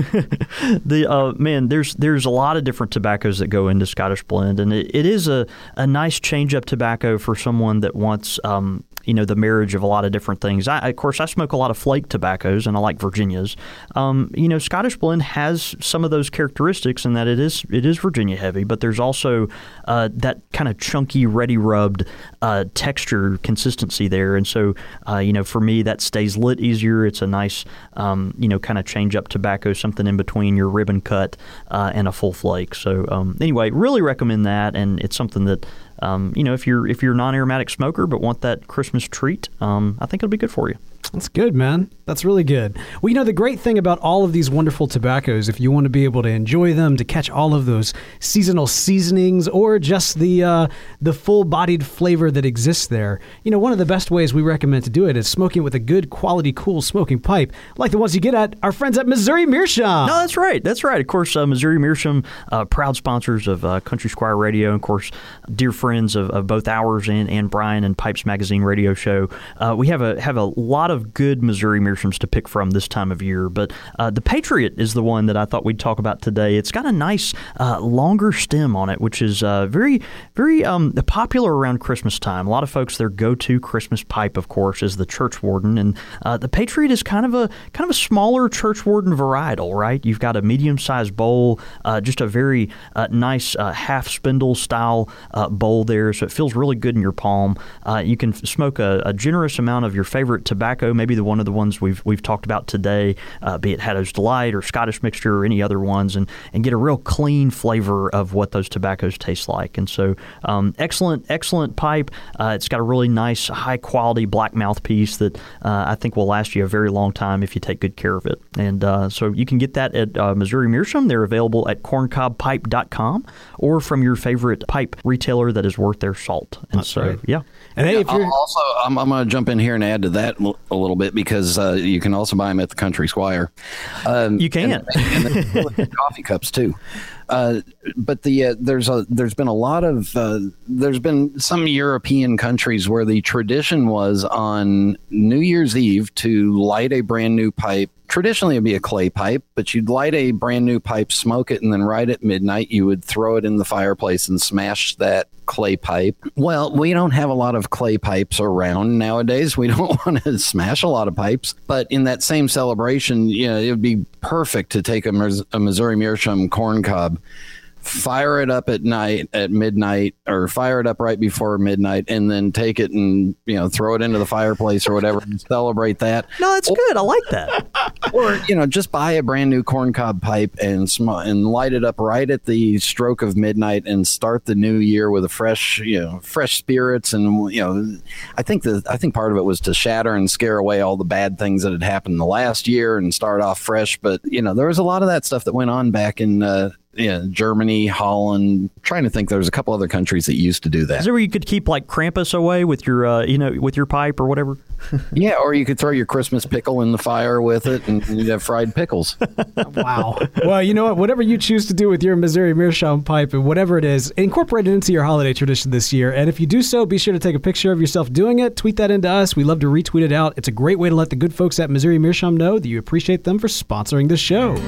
the uh, man, there's there's a lot of different tobaccos that go into Scottish blend, and it, it is a, a nice change up tobacco for someone that wants um, you know the marriage of a lot of different things. I, of course, I smoke a lot of flake tobaccos, and I like Virginias. Um, you know, Scottish blend has some of those characteristics in that it is it is Virginia heavy, but there's also uh, that kind of chunky, ready rubbed uh, texture consistency there, and so uh, you know for me that stays lit easier. It's a nice um, you know kind of change up tobacco, something in between your ribbon cut uh, and a full flake. So um, anyway, really recommend that, and it's something that. Um, you know, if you're if you're a non-aromatic smoker but want that Christmas treat, um, I think it'll be good for you. That's good, man. That's really good. Well, you know, the great thing about all of these wonderful tobaccos, if you want to be able to enjoy them, to catch all of those seasonal seasonings or just the uh, the full-bodied flavor that exists there, you know, one of the best ways we recommend to do it is smoking with a good quality, cool smoking pipe, like the ones you get at our friends at Missouri Meerschaum. No, that's right. That's right. Of course, uh, Missouri Meerschaum, uh, proud sponsors of uh, Country Squire Radio, and of course, dear friends of, of both ours and, and Brian and Pipes Magazine radio show. Uh, we have a have a lot of good Missouri Meerschaums to pick from this time of year, but uh, the Patriot is the one that I thought we'd talk about today. It's got a nice uh, longer stem on it, which is uh, very very um, popular around Christmas time. A lot of folks their go to Christmas pipe, of course, is the Church Warden, and uh, the Patriot is kind of a kind of a smaller Church Warden varietal, right? You've got a medium sized bowl, uh, just a very uh, nice half spindle style bowl there, so it feels really good in your palm. You can smoke a, a generous amount of your favorite tobacco, maybe the one of the ones we've we've talked about today, uh, be it Haddo's Delight or Scottish Mixture or any other ones, and and get a real clean flavor of what those tobaccos taste like. And so, um, excellent, excellent pipe. Uh, it's got a really nice, high quality black mouthpiece that uh, I think will last you a very long time if you take good care of it. And uh, so you can get that at uh, Missouri Meerschaum. They're available at corncobpipe.com or from your favorite pipe retailer that is worth their salt. And so, right. yeah. And hey, if I'll you're also, I'm, I'm going to jump in here and add to that a little bit because uh, you can also buy them at the Country Squire. Um, You can. and, and coffee cups too. Uh, but the uh, there's a there's been a lot of uh, there's been some European countries where the tradition was on New Year's Eve to light a brand new pipe. Traditionally, it'd be a clay pipe, but you'd light a brand new pipe, smoke it, and then right at midnight, you would throw it in the fireplace and smash that clay pipe. Well, we don't have a lot of clay pipes around nowadays. We don't want to smash a lot of pipes, but in that same celebration, you know, it would be perfect to take a, a Missouri Meerschaum corn cob, fire it up at night at midnight, or fire it up right before midnight, and then take it and you know throw it into the fireplace or whatever and celebrate that. No, that's good. I like that. Or you know, just buy a brand new corncob pipe and sm- and light it up right at the stroke of midnight and start the new year with a fresh, you know, fresh spirits. And you know, I think the I think part of it was to shatter and scare away all the bad things that had happened the last year and start off fresh. But you know, there was a lot of that stuff that went on back in. Uh, yeah, Germany, Holland. trying to think, there's a couple other countries that used to do that. Is there where you could keep like Krampus away with your, uh, you know, with your pipe or whatever? yeah, or you could throw your Christmas pickle in the fire with it, and you'd have fried pickles. wow. Well, you know what? Whatever you choose to do with your Missouri Meerschaum pipe and whatever it is, incorporate it into your holiday tradition this year. And if you do so, be sure to take a picture of yourself doing it. Tweet that into us. We love to retweet it out. It's a great way to let the good folks at Missouri Meerschaum know that you appreciate them for sponsoring the show.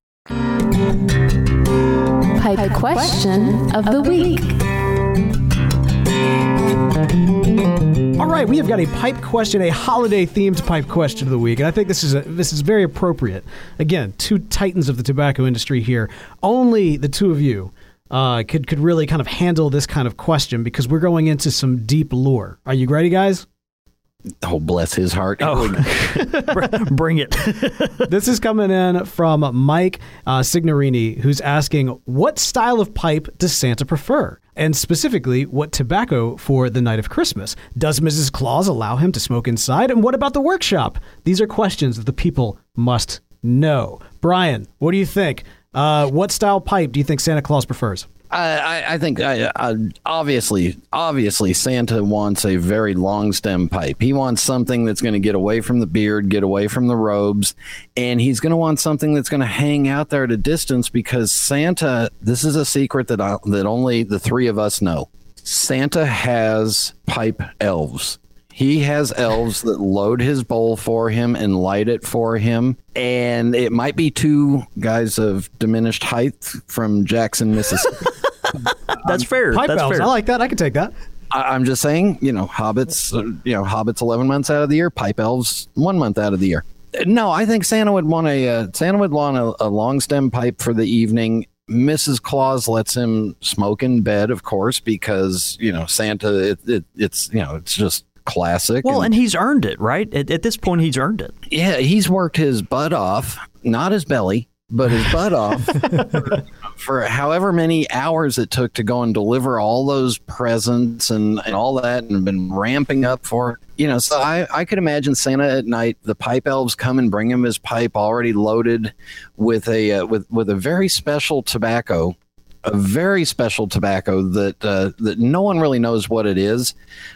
Pipe question of the week. All right, we have got a pipe question, a holiday themed pipe question of the week, and I think this is a, this is very appropriate. Again, two titans of the tobacco industry here. Only the two of you uh, could could really kind of handle this kind of question because we're going into some deep lore. Are you ready, guys? Oh, bless his heart. Oh, bring it. this is coming in from Mike uh, Signorini, who's asking, What style of pipe does Santa prefer? And specifically, what tobacco for the night of Christmas? Does Mrs. Claus allow him to smoke inside? And what about the workshop? These are questions that the people must know. Brian, what do you think? Uh, what style pipe do you think Santa Claus prefers? I, I think I, I, obviously, obviously, Santa wants a very long stem pipe. He wants something that's going to get away from the beard, get away from the robes, and he's going to want something that's going to hang out there at a distance because Santa. This is a secret that I, that only the three of us know. Santa has pipe elves. He has elves that load his bowl for him and light it for him. And it might be two guys of diminished height from Jackson, Mississippi. That's fair. Pipe That's elves. fair. I like that. I can take that. I, I'm just saying, you know, hobbits, uh, you know, hobbits 11 months out of the year, pipe elves one month out of the year. No, I think Santa would want a uh, Santa would want a, a long stem pipe for the evening. Mrs. Claus lets him smoke in bed, of course, because you know Santa. It, it, it's you know it's just classic. Well, and he's earned it, right? At, at this point, he's earned it. yeah, he's worked his butt off, not his belly, but his butt off for, for however many hours it took to go and deliver all those presents and, and all that and been ramping up for you know so I, I could imagine santa at night the pipe elves come and bring him his pipe already loaded with a uh, with with a very special tobacco a very special tobacco that uh, that no one really knows what it is.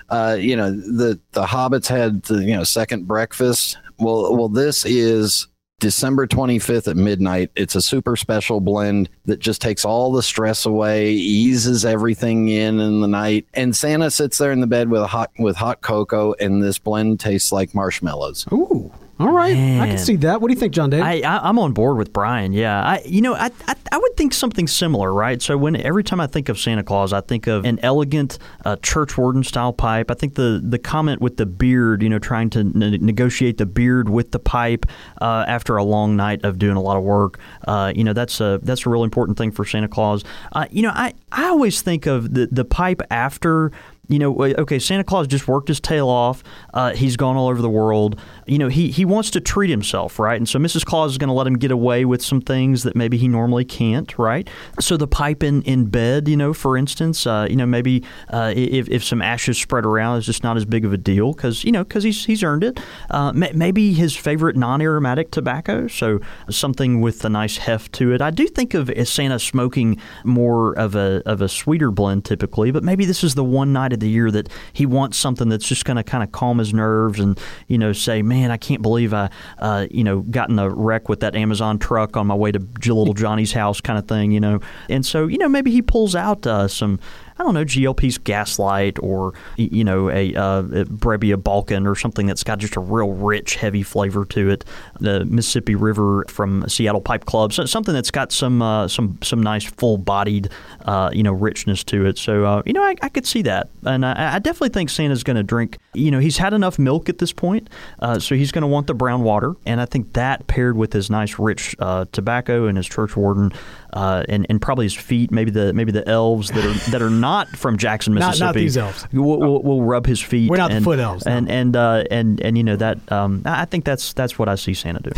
Uh, you know, the the hobbits had the you know second breakfast. Well, well, this is December 25th at midnight. It's a super special blend that just takes all the stress away, eases everything in in the night. And Santa sits there in the bed with a hot with hot cocoa, and this blend tastes like marshmallows. Ooh. All right. I can see that. What do you think, John Dave? I, I I'm on board with Brian. Yeah, I you know I, I I would think something similar, right? So when every time I think of Santa Claus, I think of an elegant uh, church warden style pipe. I think the the comment with the beard, you know, trying to ne- negotiate the beard with the pipe uh, after a long night of doing a lot of work. Uh, you know, that's a that's a real important thing for Santa Claus. Uh, you know, I I always think of the the pipe after you know, uh, okay, Santa Claus just worked his tail off. Uh, he's gone all over the world. You know, he, he wants to treat himself, right? And so Mrs. Claus is going to let him get away with some things that maybe he normally can't, right? So the pipe in, in bed, you know, for instance, uh, you know, maybe uh, if, if some ashes spread around is just not as big of a deal because, you know, because he's, he's earned it. Uh, maybe his favorite non aromatic tobacco, so something with a nice heft to it. I do think of Santa smoking more of a, of a sweeter blend typically, but maybe this is the one night of the year that he wants something that's just going to kind of calm his nerves and you know say, man, I can't believe I uh, you know got in a wreck with that Amazon truck on my way to little Johnny's house kind of thing, you know. And so you know maybe he pulls out uh, some I don't know, GLP's Gaslight or, you know, a, uh, a Balkan or something that's got just a real rich, heavy flavor to it. The Mississippi River from Seattle Pipe Club, so something that's got some uh, some some nice full-bodied, uh, you know, richness to it. So, uh, you know, I, I, could see that. And I, I definitely think Santa's going to drink, you know, he's had enough milk at this point, uh, so he's going to want the brown water. And I think that paired with his nice, rich uh, tobacco and his church warden, uh, and and probably his feet, maybe the maybe the elves that are that are not from Jackson, Mississippi. Not, not these elves. Will, will, will rub his feet. We're not and, the foot elves. No. And and uh, and and you know that um, I think that's that's what I see Santa do.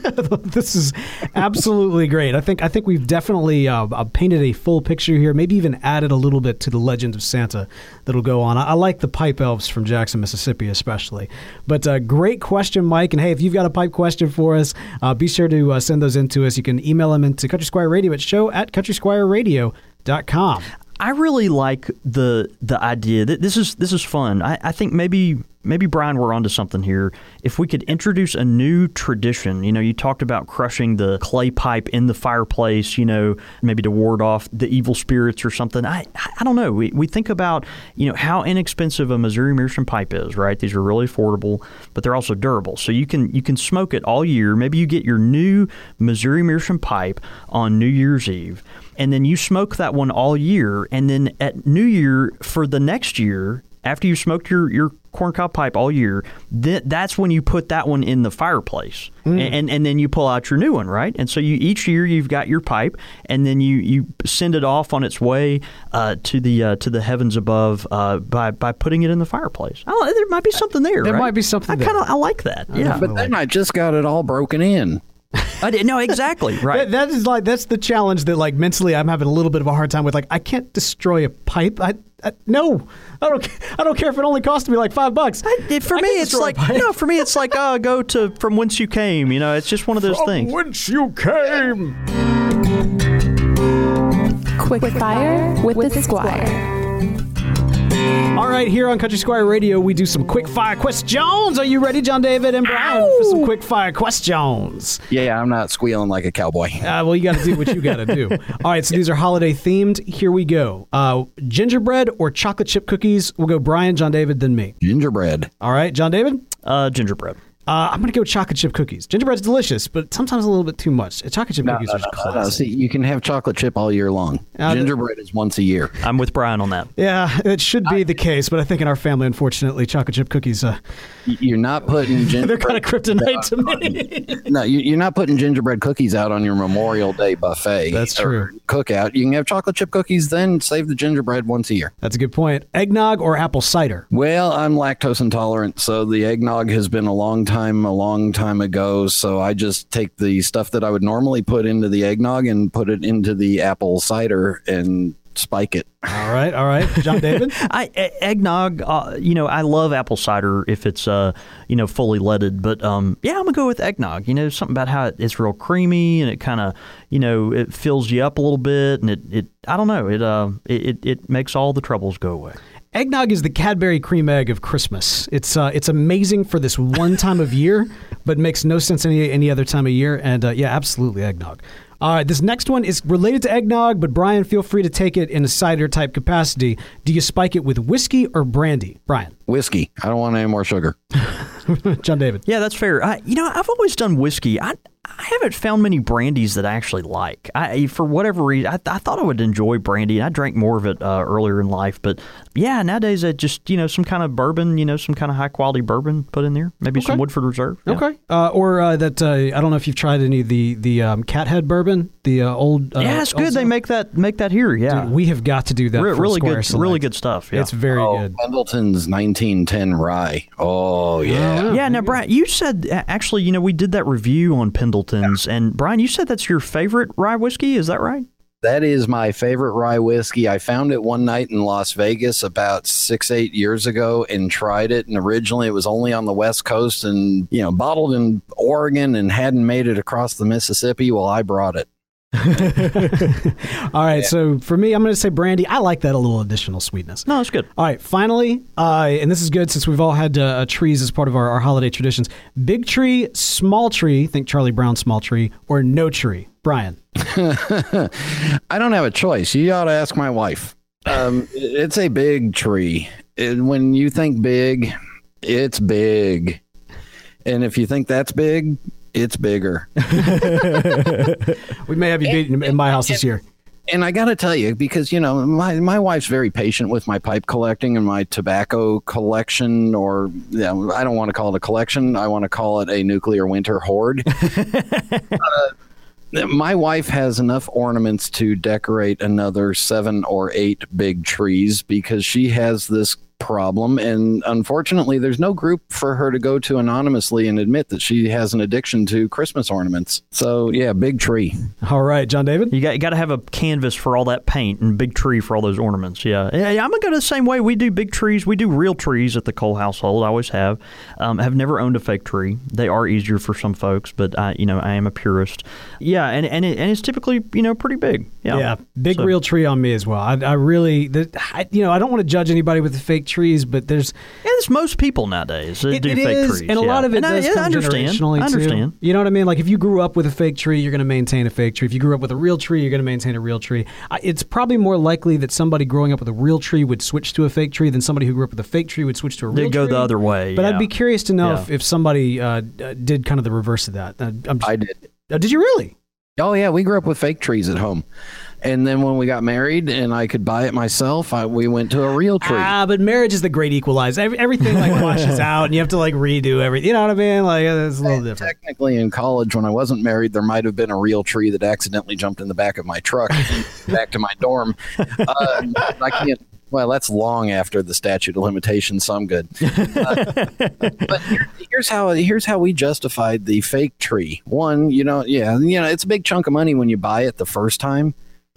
this is absolutely great. I think I think we've definitely uh, uh, painted a full picture here. Maybe even added a little bit to the legend of Santa that'll go on. I, I like the pipe elves from Jackson, Mississippi, especially. But uh, great question, Mike. And hey, if you've got a pipe question for us, uh, be sure to uh, send those in to us. You can email them into Country Squire Radio at show at countrysquireradio.com. I really like the the idea that this is this is fun. I, I think maybe maybe Brian, we're onto something here. If we could introduce a new tradition, you know, you talked about crushing the clay pipe in the fireplace, you know, maybe to ward off the evil spirits or something. I I don't know. We, we think about you know how inexpensive a Missouri Meerschaum pipe is, right? These are really affordable, but they're also durable. So you can you can smoke it all year. Maybe you get your new Missouri Meerschaum pipe on New Year's Eve and then you smoke that one all year, and then at New Year for the next year, after you smoked your your corncob pipe all year, th- that's when you put that one in the fireplace, mm. and, and, and then you pull out your new one, right? And so you each year you've got your pipe, and then you, you send it off on its way uh, to the uh, to the heavens above uh, by by putting it in the fireplace. Oh, there might be something there. There right? might be something. I kind of I like that. Yeah, but then I just got it all broken in. I didn't know exactly right. that, that is like that's the challenge that like mentally I'm having a little bit of a hard time with. Like I can't destroy a pipe. I, I no, I don't. I don't care if it only cost me like five bucks. I, for I me, it's like you know, for me, it's like uh, go to from whence you came. You know, it's just one of those from things. Whence you came. Quick fire with, with the squire. squire. All right, here on Country Squire Radio, we do some quick fire questions. Are you ready, John David and Brian, Ow! for some quick fire questions? Yeah, I'm not squealing like a cowboy. Uh, well, you got to do what you got to do. All right, so these are holiday themed. Here we go. Uh, gingerbread or chocolate chip cookies? We'll go Brian, John David, then me. Gingerbread. All right, John David? Uh, gingerbread. Uh, I'm going to go with chocolate chip cookies. Gingerbread's delicious, but sometimes a little bit too much. Chocolate chip no, cookies no, are no, classic. No, See, you can have chocolate chip all year long. Uh, Gingerbread is once a year. I'm with Brian on that. Yeah, it should be I, the case, but I think in our family, unfortunately, chocolate chip cookies. Uh, you're not putting gingerbread. they're kind of kryptonite to me. no, you're not putting gingerbread cookies out on your Memorial Day buffet. That's true. Cookout. You can have chocolate chip cookies, then save the gingerbread once a year. That's a good point. Eggnog or apple cider? Well, I'm lactose intolerant, so the eggnog has been a long time, a long time ago. So I just take the stuff that I would normally put into the eggnog and put it into the apple cider and spike it. All right, all right, John David. I eggnog. Uh, you know, I love apple cider if it's uh, you know, fully leaded. But um, yeah, I'm gonna go with eggnog. You know, something about how it's real creamy and it kind of, you know, it fills you up a little bit and it, it I don't know, it uh, it it makes all the troubles go away. Eggnog is the Cadbury cream egg of Christmas. It's uh, it's amazing for this one time of year, but makes no sense any any other time of year. And uh, yeah, absolutely eggnog. All right, this next one is related to eggnog, but Brian, feel free to take it in a cider type capacity. Do you spike it with whiskey or brandy, Brian? Whiskey. I don't want any more sugar. John David. Yeah, that's fair. I, you know, I've always done whiskey. I I haven't found many brandies that I actually like. I, for whatever reason, I, I thought I would enjoy brandy, and I drank more of it uh, earlier in life. But yeah, nowadays I just you know some kind of bourbon, you know, some kind of high quality bourbon put in there, maybe some Woodford Reserve. Yeah. Okay. Uh, or uh, that uh, I don't know if you've tried any of the the um, Cathead bourbon, the uh, old. Uh, yeah, it's good. old They make that make that here. Yeah, Dude, we have got to do that. Re- for really Squire good, Select. really good stuff. Yeah. It's very Oh, good. Pendleton's 1910 rye. Oh yeah. yeah. Now, Brian, you said actually, you know, we did that review on Pendleton's, and Brian, you said that's your favorite rye whiskey. Is that right? That is my favorite rye whiskey. I found it one night in Las Vegas about six, eight years ago and tried it. And originally it was only on the West Coast and, you know, bottled in Oregon and hadn't made it across the Mississippi. Well, I brought it. All right. So for me, I'm going to say brandy. I like that a little additional sweetness. No, it's good. All right, finally, uh, and this is good since we've all had uh, trees as part of our, our holiday traditions. Big tree, small tree, think Charlie Brown small tree, or no tree. Brian. I don't have a choice. You ought to ask my wife. Um, it's a big tree. It- when you think big, it's big. And if you think that's big, it's bigger. We may have you beaten in my house this year. and I got to tell you, because you know, my my wife's very patient with my pipe collecting and my tobacco collection, or yeah, I don't want to call it a collection. I want to call it a nuclear winter hoard. uh, my wife has enough ornaments to decorate another seven or eight big trees because she has this problem and unfortunately there's no group for her to go to anonymously and admit that she has an addiction to christmas ornaments so yeah big tree All right, John David. You got you got to have a canvas for all that paint and big tree for all those ornaments. Yeah, yeah. yeah, I'm gonna go the same way. We do big trees. We do real trees at the Cole household. I always have. Um, have never owned a fake tree. They are easier for some folks, but I, you know, I am a purist. Yeah, and and, it, and it's typically you know pretty big. Yeah, Yeah, big So- real tree on me as well. I, I really, the, I, you know, I don't want to judge anybody with a fake trees, but there's Yeah, it's most people nowadays that It, do it fake is, trees, and a lot of it And I- does yeah, I come understand. generationally I too. understand. You know what I mean? Like if you grew up with a fake tree, you're going to maintain a fake tree. If you grew up with a real tree, you're going to maintain a real tree. I- It's probably more likely that somebody growing up with a real tree would switch to a fake tree than somebody who grew up with a fake tree would switch to a real They go tree. the other way. But yeah. I'd be curious to know Yeah. if, if somebody uh, uh, did kind of the reverse of that. Uh, I'm just, i did uh, did you really? Oh yeah, we grew up with fake trees at home, and then when we got married and I could buy it myself, I, we went to a real tree. Ah, but marriage is the great equalizer. Every, everything like washes out, and you have to like redo everything. You know what I mean? Like it's a little different. Technically, in college, when I wasn't married, there might have been a real tree that accidentally jumped in the back of my truck back to my dorm. Uh, I can't. Well, that's long after the statute of limitations, so I'm good. Uh, but here, here's how here's how we justified the fake tree. One, you know, yeah, you know, it's a big chunk of money when you buy it the first time,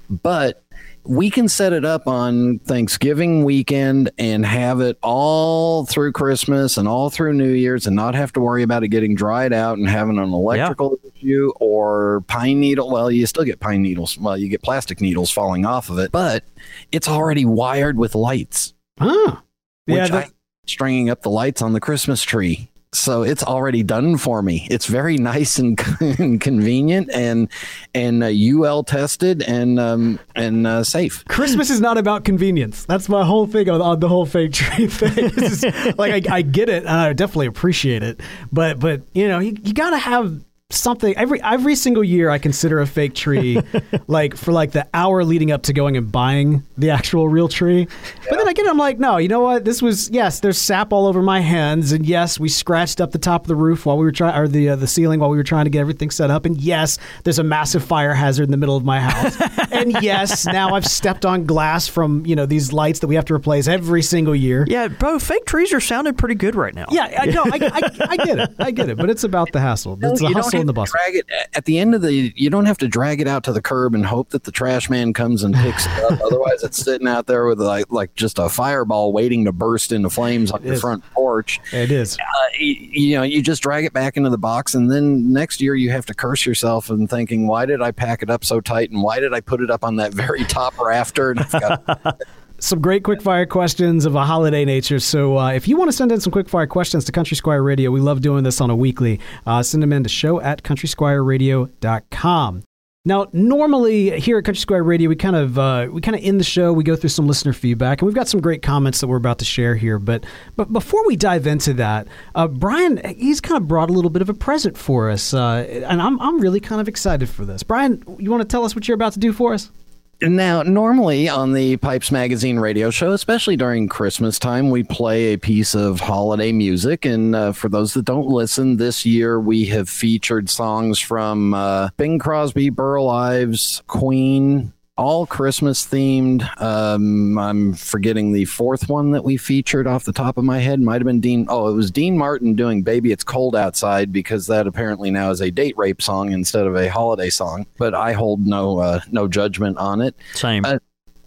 but we can set it up on Thanksgiving weekend and have it all through Christmas and all through New Year's and not have to worry about it getting dried out and having an electrical issue or pine needle. Well, you still get pine needles. Well, you get plastic needles falling off of it, but it's already wired with lights, Huh. which Yeah, that- I stringing up the lights on the Christmas tree. So it's already done for me. It's very nice and, and convenient and and uh, UL tested and um, and uh, safe. Christmas is not about convenience. That's my whole thing on, on the whole fake tree thing. Like I, I get it, and I definitely appreciate it, but but you know you, you got to have something every every single year. I consider a fake tree, like for like the hour leading up to going and buying the actual real tree. But then I get it. I'm like, no, you know what? This was yes. There's sap all over my hands, and yes, we scratched up the top of the roof while we were trying, or the uh, the ceiling while we were trying to get everything set up. And yes, there's a massive fire hazard in the middle of my house. and yes, now I've stepped on glass from you know these lights that we have to replace every single year. Yeah, bro, fake trees are sounding pretty good right now. Yeah, I know. I, I, I get it. I get it. But it's about the hassle. It's the you hustle and the bustle. drag it at the end of the. You don't have to drag it out to the curb and hope that the trash man comes and picks it up. Otherwise, it's sitting out there with like like just a fireball waiting to burst into flames on your is. front porch. It is. Uh, you, you know, you just drag it back into the box, and then next year you have to curse yourself and thinking, "Why did I pack it up so tight? And why did I put it up on that very top rafter?" And I've got some great quickfire questions of a holiday nature. So uh, if you want to send in some quickfire questions to Country Squire Radio, we love doing this on a weekly. Uh, send them in to show at countrysquireradio.com. Now, normally here at Country Squire Radio, we kind of uh, we kind of end the show. We go through some listener feedback, and we've got some great comments that we're about to share here. But but before we dive into that, uh, Brian he's kind of brought a little bit of a present for us, uh, and I'm I'm really kind of excited for this. Brian, you want to tell us what you're about to do for us? Now, normally on the Pipes Magazine radio show, especially during Christmas time, we play a piece of holiday music. And uh, for those that don't listen, this year we have featured songs from uh, Bing Crosby, Burl Ives, Queen, all Christmas themed. Um, I'm forgetting the fourth one that we featured off the top of my head. Might have been Dean. Oh, it was Dean Martin doing "Baby It's Cold Outside" because that apparently now is a date rape song instead of a holiday song. But I hold no uh, no judgment on it. Same. Uh,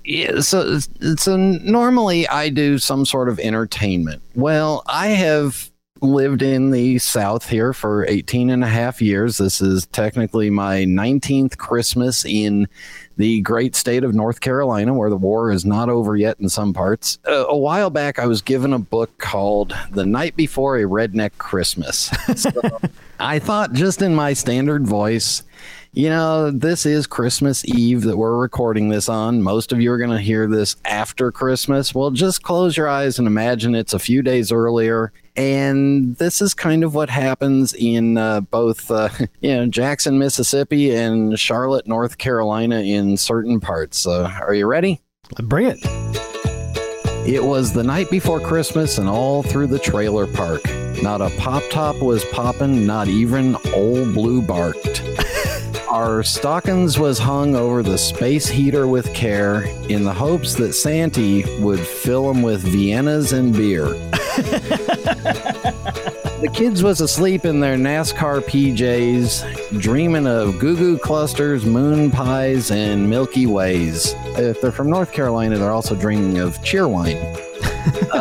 yeah, so so normally I do some sort of entertainment. Well, I have lived in the South here for 18 and a half years. This is technically my 19th Christmas in the great state of North Carolina, where the war is not over yet in some parts. Uh, a while back, I was given a book called The Night Before a Redneck Christmas. So I thought, just in my standard voice, you know, this is Christmas Eve that we're recording this on. Most of you are going to hear this after Christmas. Well, just close your eyes and imagine it's a few days earlier. And this is kind of what happens in uh, both, uh, you know, Jackson, Mississippi and Charlotte, North Carolina in certain parts. Uh, are you ready? Bring it. It was the night before Christmas and all through the trailer park. Not a pop top was popping, not even old blue barked. Our stockings was hung over the space heater with care in the hopes that Santy would fill them with Viennas and beer. the kids was asleep in their NASCAR PJs, dreaming of goo goo clusters, moon pies, and Milky Ways. If they're from North Carolina, they're also dreaming of cheerwine.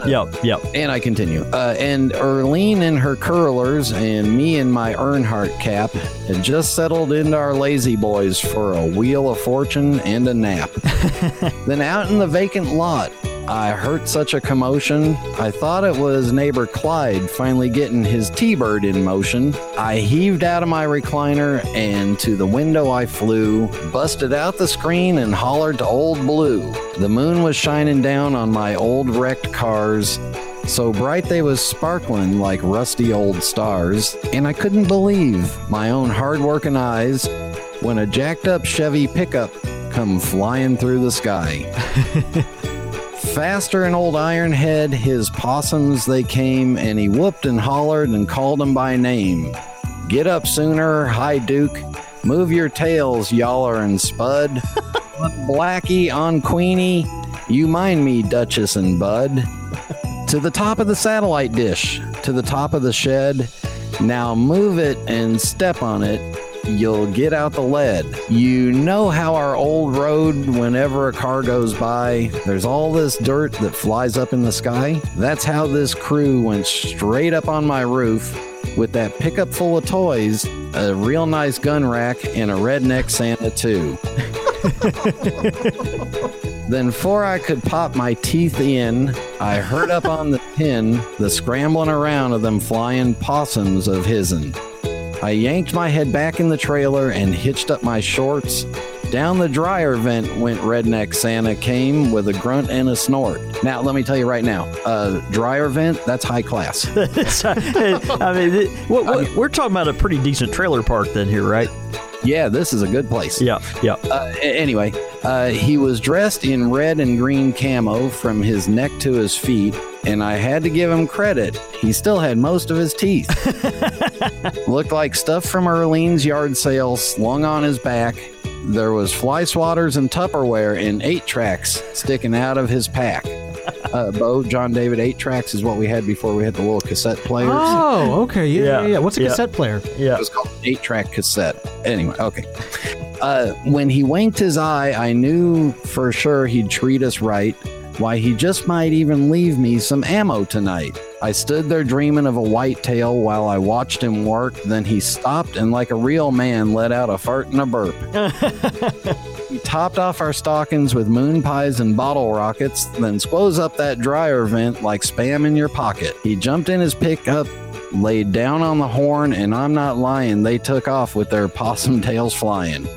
yep, yep. And I continue. Uh, and Erlene and her curlers and me in my Earnhardt cap had just settled into our lazy boys for a wheel of fortune and a nap. then out in the vacant lot, I heard such a commotion. I thought it was neighbor Clyde finally getting his T Bird in motion. I heaved out of my recliner and to the window I flew, busted out the screen and hollered to Old Blue. The moon was shining down on my old wrecked cars. So bright they was sparkling like rusty old stars, and I couldn't believe my own hard-working eyes when a jacked up Chevy pickup come flying through the sky. Faster than old Ironhead, his possums they came, and he whooped and hollered and called 'em by name. Get up sooner, High Duke. Move your tails, Yaller and Spud. Blackie on Queenie. You mind me, Duchess and Bud. to the top of the satellite dish, to the top of the shed. Now move it and step on it. You'll get out the lead. You know how our old road, whenever a car goes by, there's all this dirt that flies up in the sky? That's how this crew went straight up on my roof with that pickup full of toys, a real nice gun rack, and a redneck Santa, too. then, before I could pop my teeth in, I heard up on the pin the scrambling around of them flying possums of his'n. I yanked my head back in the trailer and hitched up my shorts. Down the dryer vent went Redneck Santa came with a grunt and a snort. Now, let me tell you right now, uh, dryer vent, that's high class. I mean, what, what, we're talking about a pretty decent trailer park then here, right? Yeah, this is a good place. Yeah, yeah. Uh, anyway, uh, he was dressed in red and green camo from his neck to his feet, and I had to give him credit. He still had most of his teeth. Looked like stuff from Erlene's yard sale slung on his back. There was fly swatters and Tupperware in eight tracks sticking out of his pack. Uh, Bo, John David, eight tracks is what we had before we had the little cassette players. Oh, okay. Yeah, yeah. Yeah. yeah. What's a Yeah. cassette player? Yeah. It was called an eight track cassette. Anyway, okay. Uh, when he winked his eye, I knew for sure he'd treat us right. Why, he just might even leave me some ammo tonight. I stood there dreaming of a whitetail while I watched him work. Then he stopped and, like a real man, let out a fart and a burp. he topped off our stockings with moon pies and bottle rockets, then squoze up that dryer vent like spam in your pocket. He jumped in his pickup, laid down on the horn, and I'm not lying, they took off with their possum tails flying.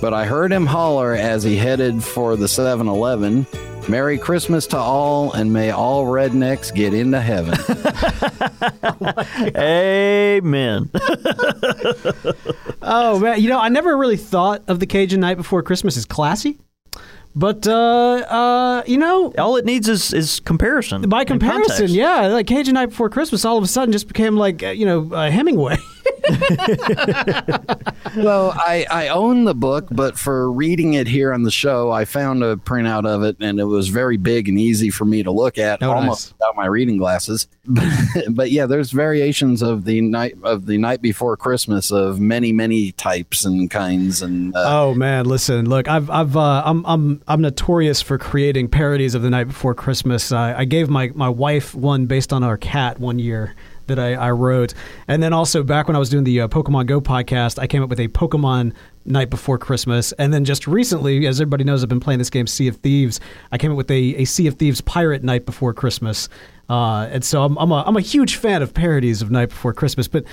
but I heard him holler as he headed for the 7 Eleven. Merry Christmas to all, and may all rednecks get into heaven. Amen. Oh man, you know, I never really thought of the Cajun Night Before Christmas as classy, but uh, uh, you know, All it needs is, is comparison. by comparison, yeah, like Cajun Night Before Christmas, all of a sudden just became like uh, you know uh, Hemingway. well, I, I own the book, but for reading it here on the show, I found a printout of it, and it was very big and easy for me to look at, Oh, almost nice. without my reading glasses. but yeah, there's variations of the night of the night before Christmas of many, many types and kinds, and uh, Oh man, listen, look, I've, I've, uh, I'm, I'm, I'm notorious for creating parodies of the night before Christmas. I, I gave my, my wife one based on our cat one year that I, I wrote, and then also back when I was doing the uh, Pokemon Go podcast, I came up with a Pokemon night before Christmas, and then just recently, as everybody knows, I've been playing this game Sea of Thieves. I came up with a, a Sea of Thieves pirate night before Christmas, uh, and so I'm, I'm a, I'm a huge fan of parodies of Night Before Christmas, but.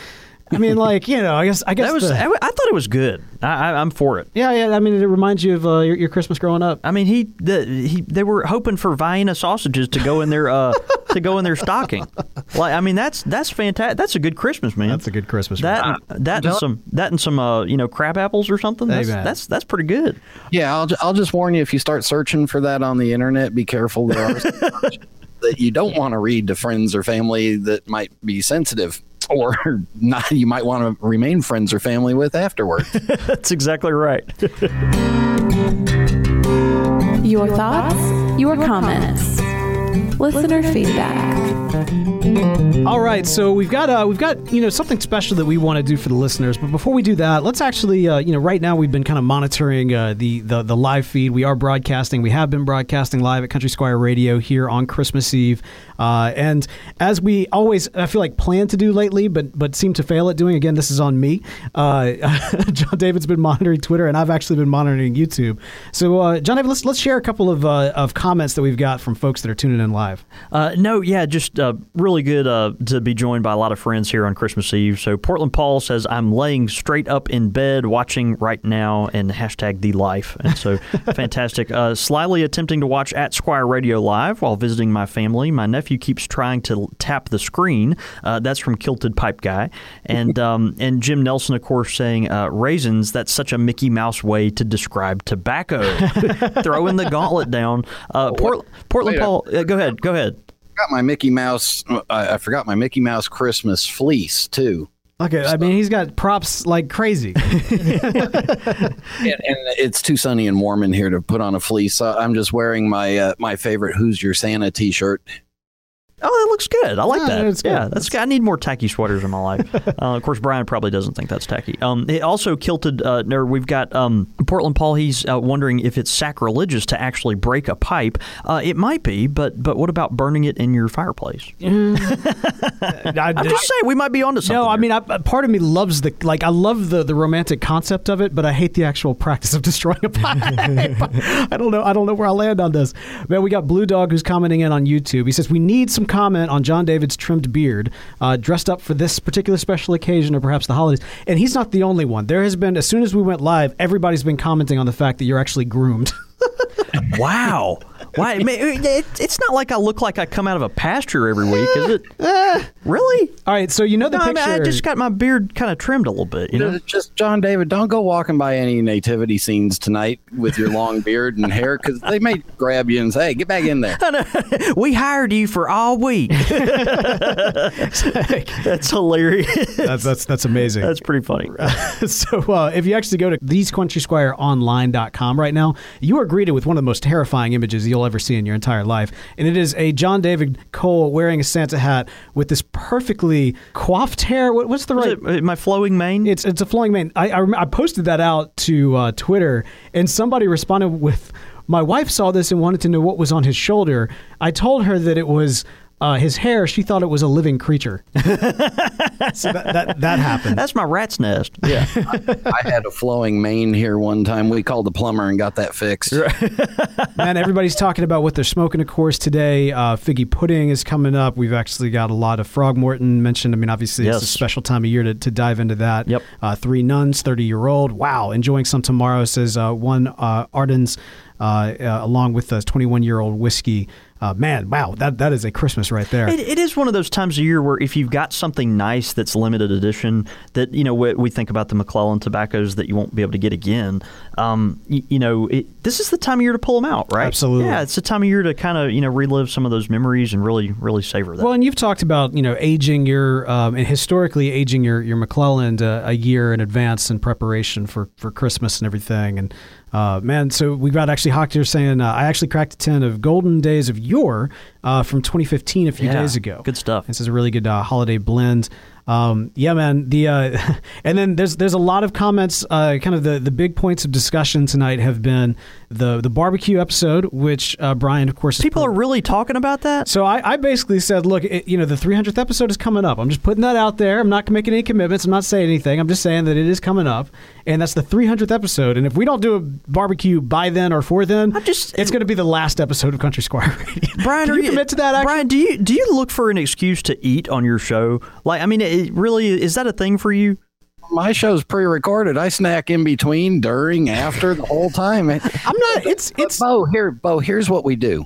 I mean, like you know, I guess I guess That was. the- I, I thought it was good. I, I, I'm for it. yeah, yeah. I mean, it reminds you of uh, your, your Christmas growing up. I mean, he, the, he they were hoping for Vienna sausages to go in their uh, to go in their stocking. Like, I mean, that's that's fantastic. That's a good Christmas, man. That's a good Christmas. that that and some that and some uh, you know crab apples or something. That's Amen. that's, that's pretty good. yeah, I'll, I'll just warn you if you start searching for that on the internet, be careful. There are that you don't want to read to friends or family that might be sensitive. Or not, you might want to remain friends or family with afterward. That's exactly right. Your thoughts, your comments, listener feedback. All right, so we've got uh, we've got you know something special that we want to do for the listeners. But before we do that, let's actually uh, you know right now we've been kind of monitoring uh, the, the the live feed. We are broadcasting. We have been broadcasting live at Country Squire Radio here on Christmas Eve. Uh, and as we always, I feel like plan to do lately, but but seem to fail at doing. Again, this is on me. Uh, John David's been monitoring Twitter, and I've actually been monitoring YouTube. So uh, John David, let's let's share a couple of uh, of comments that we've got from folks that are tuning in live. No, yeah, just uh, really good uh, to be joined by a lot of friends here on Christmas Eve. So Portland Paul says I'm laying straight up in bed watching right now, and hashtag the life. And so fantastic. Uh, slyly attempting to watch at Squire Radio live while visiting my family. My nephew keeps trying to tap the screen. Uh, that's from Kilted Pipe Guy, and um, and Jim Nelson, of course, saying uh, raisins. That's such a Mickey Mouse way to describe tobacco. Throwing the gauntlet down. Uh, Port- Portland Wait Paul, uh, go ahead, go ahead. Forgot my Mickey Mouse. I, I forgot my Mickey Mouse Christmas fleece too. Okay, I mean he's got props like crazy. and, and it's too sunny and warm in here to put on a fleece. So I'm just wearing my uh, my favorite "Who's Your Santa" T-shirt. Oh, that looks good. I like Yeah, that. good. Yeah, that's. I need more tacky sweaters in my life. uh, of course, Brian probably doesn't think that's tacky. Um, it also kilted. Uh, we've got um, Portland Paul. He's uh, wondering if it's sacrilegious to actually break a pipe. Uh, it might be, but but what about burning it in your fireplace? I'm just saying we might be onto something. No, I mean, I, part of me loves the like. I love the the romantic concept of it, but I hate the actual practice of destroying a pipe. I don't know. I don't know where I land on this. Man, we got Blue Dog who's commenting in on YouTube. He says we need some comment on John David's trimmed beard, uh, dressed up for this particular special occasion or perhaps the holidays. And he's not the only one. There has been as soon as we went live, everybody's been commenting on the fact that you're actually groomed. wow. Why? I mean, it, it's not like I look like I come out of a pasture every week, is it? really? All right, so you know the No, I, mean, picture. I just got my beard kind of trimmed a little bit. You know. Just John David, don't go walking by any nativity scenes tonight with your long beard and hair because they may grab you and say, "Hey, get back in there." we hired you for all week. That's hilarious. that's that's that's amazing. That's pretty funny. so uh, if you actually go to thesecountry.squire.online.com right now, you are greeted with one of the most terrifying images you'll ever see in your entire life. And it is a John David Cole wearing a Santa hat with this perfectly coiffed hair. What, what's the right... it my flowing mane? It's it's a flowing mane. I, I, rem- I posted that out to uh, Twitter, and somebody responded with, "My wife saw this and wanted to know what was on his shoulder." I told her that it was uh, his hair, she thought it was a living creature. so that, that that happened. That's my rat's nest. Yeah. I had a flowing mane here one time. We called the plumber and got that fixed. Man, everybody's talking about what they're smoking, of course, today. Uh, figgy pudding is coming up. We've actually got a lot of Frogmorton mentioned. I mean, obviously, it's a special time of year to, to dive into that. Yep. Uh, three nuns, 30 year old. Wow. Enjoying some tomorrow, says uh, one uh, Ardens, uh, uh, along with a 21 year old whiskey. Uh, man, wow, that, that is a Christmas right there. It, it is one of those times of year where if you've got something nice that's limited edition, that you know we, we think about the McClelland tobaccos that you won't be able to get again. Um, you, you know, it, this is the time of year to pull them out, right? Absolutely. Yeah, it's the time of year to kind of you know relive some of those memories and really really savor that. Well, and you've talked about you know aging your um, and historically aging your your McClelland uh, a year in advance in preparation for for Christmas and everything. And uh, man, so we've got actually Hawk here saying uh, I actually cracked a tin of Golden Days of Yore uh, from 2015 a few Yeah, days ago. good stuff. This is a really good uh, holiday blend. Um, yeah, man. The uh, and then there's there's a lot of comments. Uh, kind of the, the big points of discussion tonight have been the the barbecue episode, which uh, Brian, of course, People are really talking about that. so I, I basically said, look, it, you know, the 300th episode is coming up. I'm just putting that out there. I'm not making any commitments. I'm not saying anything. I'm just saying that it is coming up, and that's the 300th episode. And if we don't do a barbecue by then or for then, I'm just- it's going to be the last episode of Country Squire. Brian, Can are you commit to that? Actually? Brian, do you do you look for an excuse to eat on your show? Like, I mean, it really is that a thing for you? My show's pre-recorded. I snack in between, during, after, the whole time. I'm not. It's it's. Bo, here, Bo, here's what we do.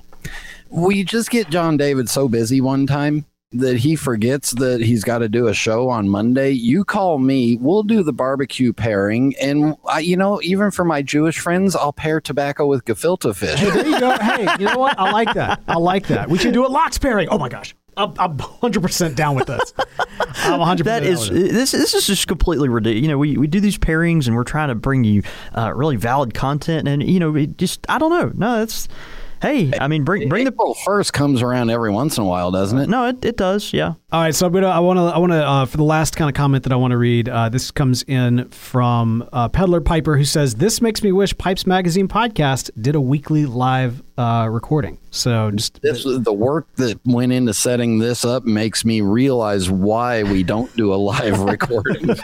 We just get John David so busy one time that he forgets that he's got to do a show on Monday. You call me, we'll do the barbecue pairing, and I, you know, even for my Jewish friends, I'll pair tobacco with gefilte fish. Hey, there you go. Hey, you know what? I like that. I like that. We should do a lox pairing. Oh my gosh. I'm, I'm 100% down with this. I'm 100% That down is with it. this. This is just completely ridiculous. You know, we, we do these pairings and we're trying to bring you uh, really valid content, and you know, it just I don't know. No, it's hey, I mean, bring bring the April first comes around every once in a while, doesn't it? no, it, it does, yeah. All right, so I'm gonna. I want to. I want to. Uh, for the last kind of comment that I want to read, uh, this comes in from uh, Peddler Piper, who says, "This makes me wish Pipes Magazine podcast did a weekly live uh, recording." So just This the work that went into setting this up makes me realize why we don't do a live recording.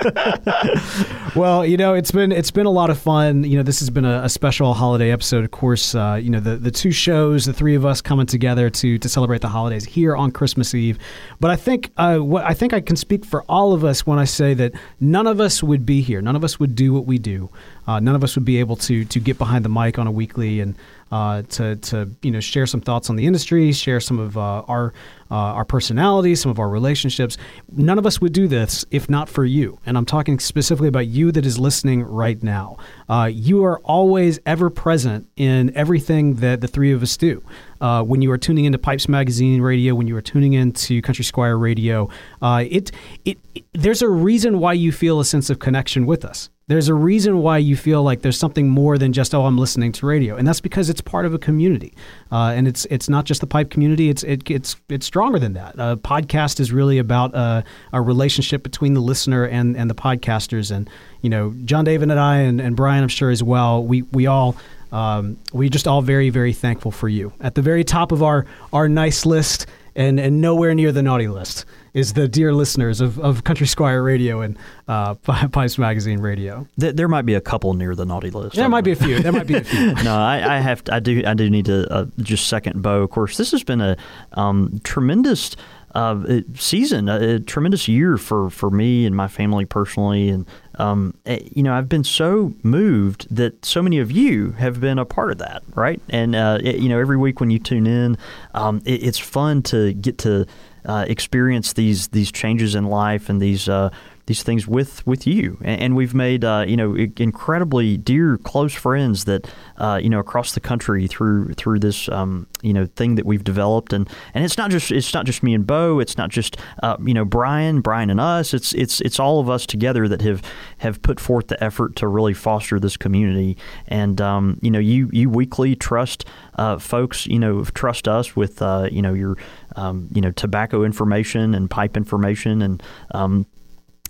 Well, you know, it's been it's been a lot of fun. You know, this has been a, a special holiday episode. Of course, uh, you know the the two shows, the three of us coming together to to celebrate the holidays here on Christmas Eve. But I think uh, what I think I can speak for all of us when I say that none of us would be here. None of us would do what we do. Uh, none of us would be able to to get behind the mic on a weekly and uh, to to you know share some thoughts on the industry, share some of uh, our uh, our personalities, some of our relationships. None of us would do this if not for you. And I'm talking specifically about you that is listening right now. Uh, you are always ever present in everything that the three of us do. Uh, when you are tuning into Pipes Magazine Radio, when you are tuning into Country Squire Radio, uh, it, it it there's a reason why you feel a sense of connection with us. There's a reason why you feel like there's something more than just oh I'm listening to radio, and that's because it's part of a community, uh, and it's it's not just the pipe community. It's it, it's it's stronger than that. A podcast is really about uh, a relationship between the listener and and the podcasters, and you know John David and I and, and Brian I'm sure as well. We we all. Um, we just all very very thankful for you. At the very top of our our nice list, and and nowhere near the naughty list is the dear listeners of, of Country Squire Radio and uh, Pipes Magazine Radio. Th- there might be a couple near the naughty list. There might be a few. There might be a few. no, I, I have. To, I do. I do need to uh, just second Bo. Of course, this has been a um, tremendous uh, season, a, a tremendous year for, for me and my family personally, and um, eh, you know, I've been so moved that so many of you have been a part of that, right? And uh, it- you know, every week when you tune in, um, it, it's fun to get to uh, experience these these changes in life and these. Uh, these things with with you, and, and we've made uh, you know incredibly dear, close friends that uh, you know across the country through through this um, you know thing that we've developed, and and it's not just it's not just me and Bo, it's not just uh, you know Brian, Brian and us, it's it's it's all of us together that have have put forth the effort to really foster this community, and um, you know you you weekly trust uh, folks, you know trust us with uh, you know your um, you know tobacco information and pipe information and um,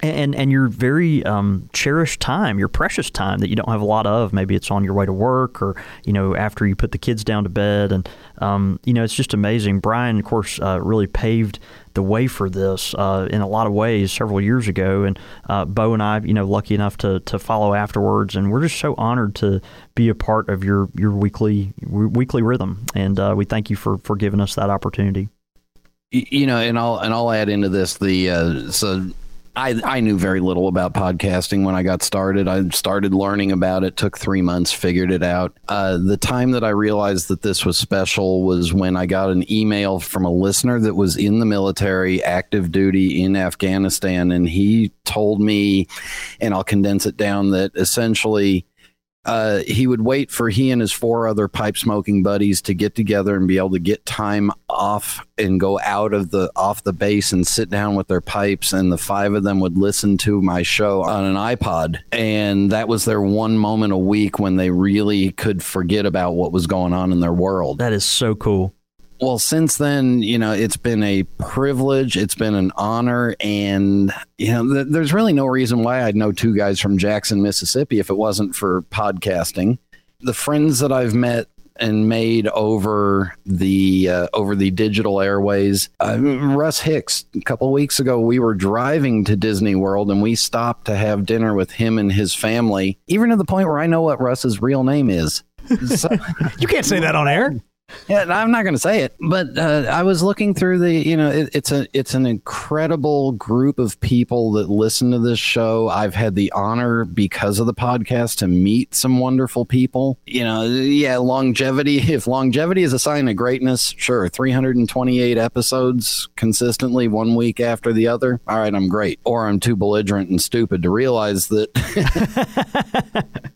and and your very um, cherished time, your precious time that you don't have a lot of. Maybe it's on your way to work, or you know after you put the kids down to bed, and um, you know it's just amazing. Brian, of course, uh, really paved the way for this uh, in a lot of ways several years ago, and uh, Bo and I, you know, lucky enough to to follow afterwards, and we're just so honored to be a part of your your weekly weekly rhythm, and uh, we thank you for for giving us that opportunity. You know, and I'll and I'll add into this the uh, so I, I knew very little about podcasting when I got started. I started learning about it, took three months, figured it out. Uh, the time that I realized that this was special was when I got an email from a listener that was in the military, active duty in Afghanistan. And he told me, and I'll condense it down, that essentially uh, he would wait for he and his four other pipe smoking buddies to get together and be able to get time off and go out of the off the base and sit down with their pipes and the five of them would listen to my show on an iPod and that was their one moment a week when they really could forget about what was going on in their world. That is so cool. Well, since then, you know, it's been a privilege. It's been an honor. And, you know, th- there's really no reason why I'd know two guys from Jackson, Mississippi if it wasn't for podcasting. The friends that I've met and made over the uh, over the digital airways. Uh, Russ Hicks. A couple weeks ago, we were driving to Disney World and we stopped to have dinner with him and his family. Even to the point where I know what Russ's real name is. So, you can't say that on air. Yeah, I'm not going to say it, but uh, I was looking through the. You know, it, it's a it's an incredible group of people that listen to this show. I've had the honor because of the podcast to meet some wonderful people. You know, yeah, longevity. If longevity is a sign of greatness, sure, 328 episodes consistently, one week after the other. All right, I'm great. Or I'm too belligerent and stupid to realize that.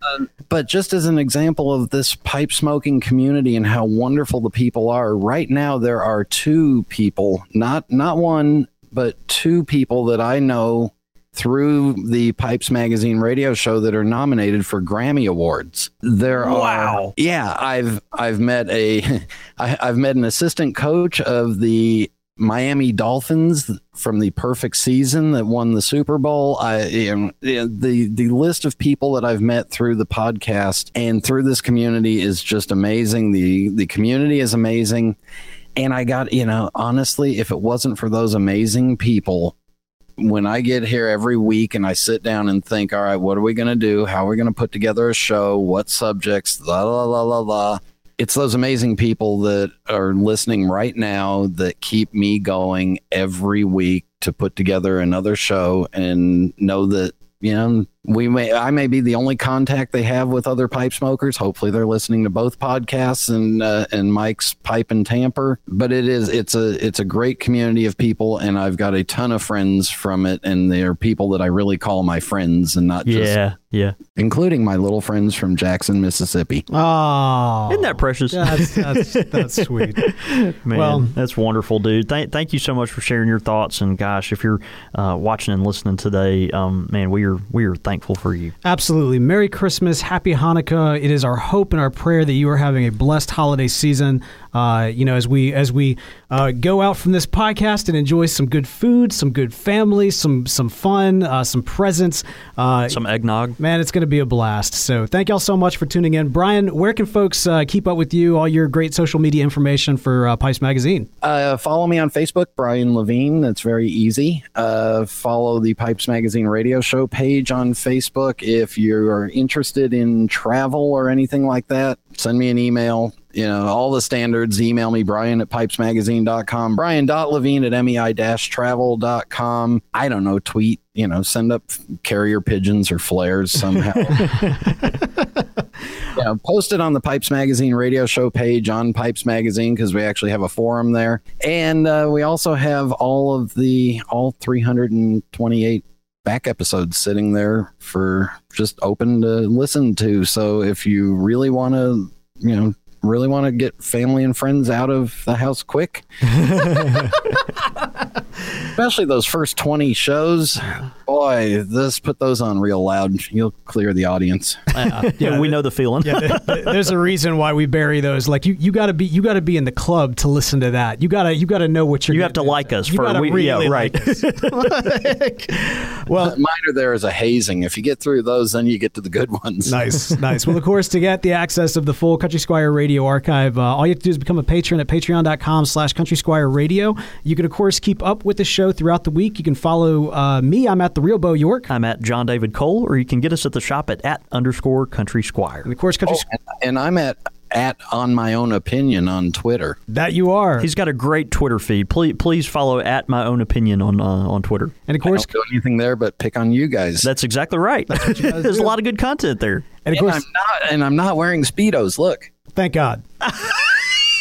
uh, but just as an example of this pipe smoking community and how wonderful the people are, right now there are two people, not not one, but two people that I know through the Pipes Magazine radio show that are nominated for Grammy awards. There wow. are yeah, I've I've met a I, I've met an assistant coach of the Miami Dolphins from the perfect season that won the Super Bowl. I know, the the list of people that I've met through the podcast and through this community is just amazing. The the community is amazing. And I got, you know, honestly, if it wasn't for those amazing people, when I get here every week and I sit down and think, all right, what are we going to do? How are we going to put together a show? What subjects? La la la la la it's those amazing people that are listening right now that keep me going every week to put together another show and know that you know we may i may be the only contact they have with other pipe smokers hopefully they're listening to both podcasts and uh, and mike's pipe and tamper but it is it's a it's a great community of people and i've got a ton of friends from it and they're people that i really call my friends and not just Yeah, yeah. including my little friends from jackson mississippi Oh, Isn't that precious? That's, that's, that's sweet. Man, Well- that's wonderful, dude. Thank, thank you so much for sharing your thoughts. And gosh, if you're uh, watching and listening today, um, man, we are we are thankful for you. Absolutely. Merry Christmas. Happy Hanukkah. It is our hope and our prayer that you are having a blessed holiday season. Uh, you know, as we as we uh, go out from this podcast and enjoy some good food, some good family, some some fun, uh, some presents. Uh, Some eggnog. Man, it's going to be a blast. So, thank y'all so much for tuning in. Brian, where can folks uh, keep up with you? All your great social media information for uh, Pipes Magazine. Uh, follow me on Facebook, Brian Levine. That's very easy. Uh, follow the Pipes Magazine radio show page on Facebook. If you are interested in travel or anything like that, send me an email. You know, all the standards. Email me, Brian at pipesmagazine.com, Brian.levine at mei-travel.com. I don't know, tweet, you know, send up carrier pigeons or flares somehow. yeah, post it on the Pipes Magazine radio show page on Pipes Magazine because we actually have a forum there, and uh, we also have all of the all 328 back episodes sitting there for just open to listen to. So if you really want to, you know. Really want to get family and friends out of the house quick, especially those first 20 shows. boy, this put those on real loud. You'll clear the audience. Uh, yeah, we know the feeling. Yeah, there- there- there's a reason why we bury those. Like you, you got to be, you got to be in the club to listen to that. You gotta, you got to know what you're. You have getting to like us You for- gotta we- really yeah, right. like us. Like, well, Minor there is a hazing. If you get through those, then you get to the good ones. nice, nice. Well, of course, to get the access of the full Country Squire Radio archive, uh, all you have to do is become a patron at patreon.com slash Country Squire Radio. You can, of course, keep up with the show throughout the week. You can follow uh, me. I'm at The Real Bo York. I'm at John David Cole, or you can get us at the shop at at underscore country squire. And, of course, Country Oh, and, and I'm at at on my own opinion on Twitter. That you are. He's got a great Twitter feed. Please, please follow at my own opinion on uh, on Twitter. and, of I course, don't do anything there but pick on you guys. That's exactly right. There's a lot of good content there. and, of and course, I'm not and I'm not wearing speedos. Look. thank God.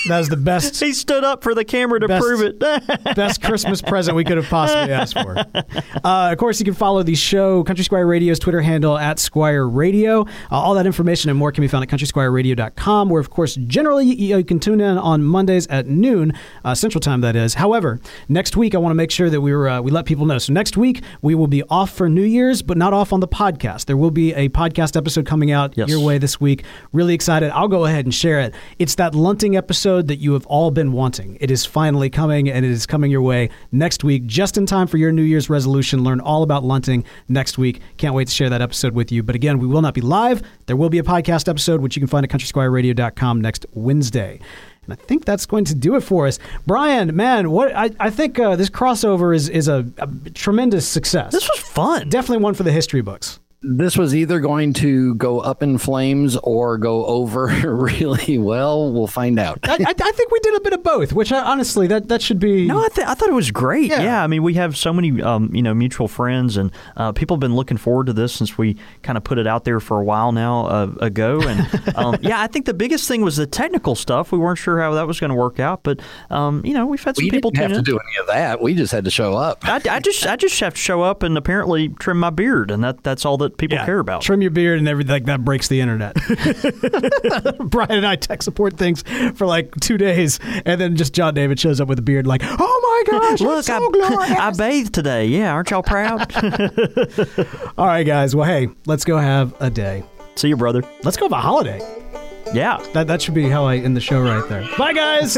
that was the best He stood up for the camera to Best- prove it. best Christmas present we could have possibly asked for. Uh, of course, you can follow the show, Country Squire Radio's Twitter handle at Squire Radio. Uh, all that information and more can be found at countrysquireradio.com, where, of course, generally you, you can tune in on Mondays at noon, uh, Central Time, that is. However, next week, I want to make sure that we, were, uh, we let people know. So next week, we will be off for New Year's, but not off on the podcast. There will be a podcast episode coming out Yes. your way this week. Really excited. I'll go ahead and share it. It's that lunting episode that you have all been wanting. It is finally coming, and it is coming your way next week, just in time for your New Year's resolution. Learn all about lunting next week. Can't wait to share that episode with you. But again, we will not be live. There will be a podcast episode, which you can find at countrysquireradio.com next Wednesday. And I think that's going to do it for us. Brian, man, what I, I think uh, this crossover is is a, a tremendous success. this was fun. Definitely one for the history books. This was either going to go up in flames or go over really well. We'll find out. I, I, I think we did a bit of both, which I, honestly that that should be. No, I, th- I thought it was great. Yeah. Yeah. I mean, we have so many, um, you know, mutual friends, and uh, people have been looking forward to this since we kind of put it out there for a while now uh, ago. And um, yeah, I think the biggest thing was the technical stuff. We weren't sure how that was going to work out, but um, you know, we've had some We people didn't have tune to do any of that. We just had to show up. I, I just, I just have to show up and apparently trim my beard, and that, that's all that people Yeah, care about. Trim your beard and everything like that breaks the internet. Brian and I tech support things for like two days, and then just John David shows up with a beard, like, "Oh my gosh, Look, so I, glorious!" I bathed today. Yeah, aren't y'all proud? All right, guys. Well, hey, let's go have a day. See you, brother. Let's go have a holiday. Yeah. That that should be how I end the show right there. Bye, guys.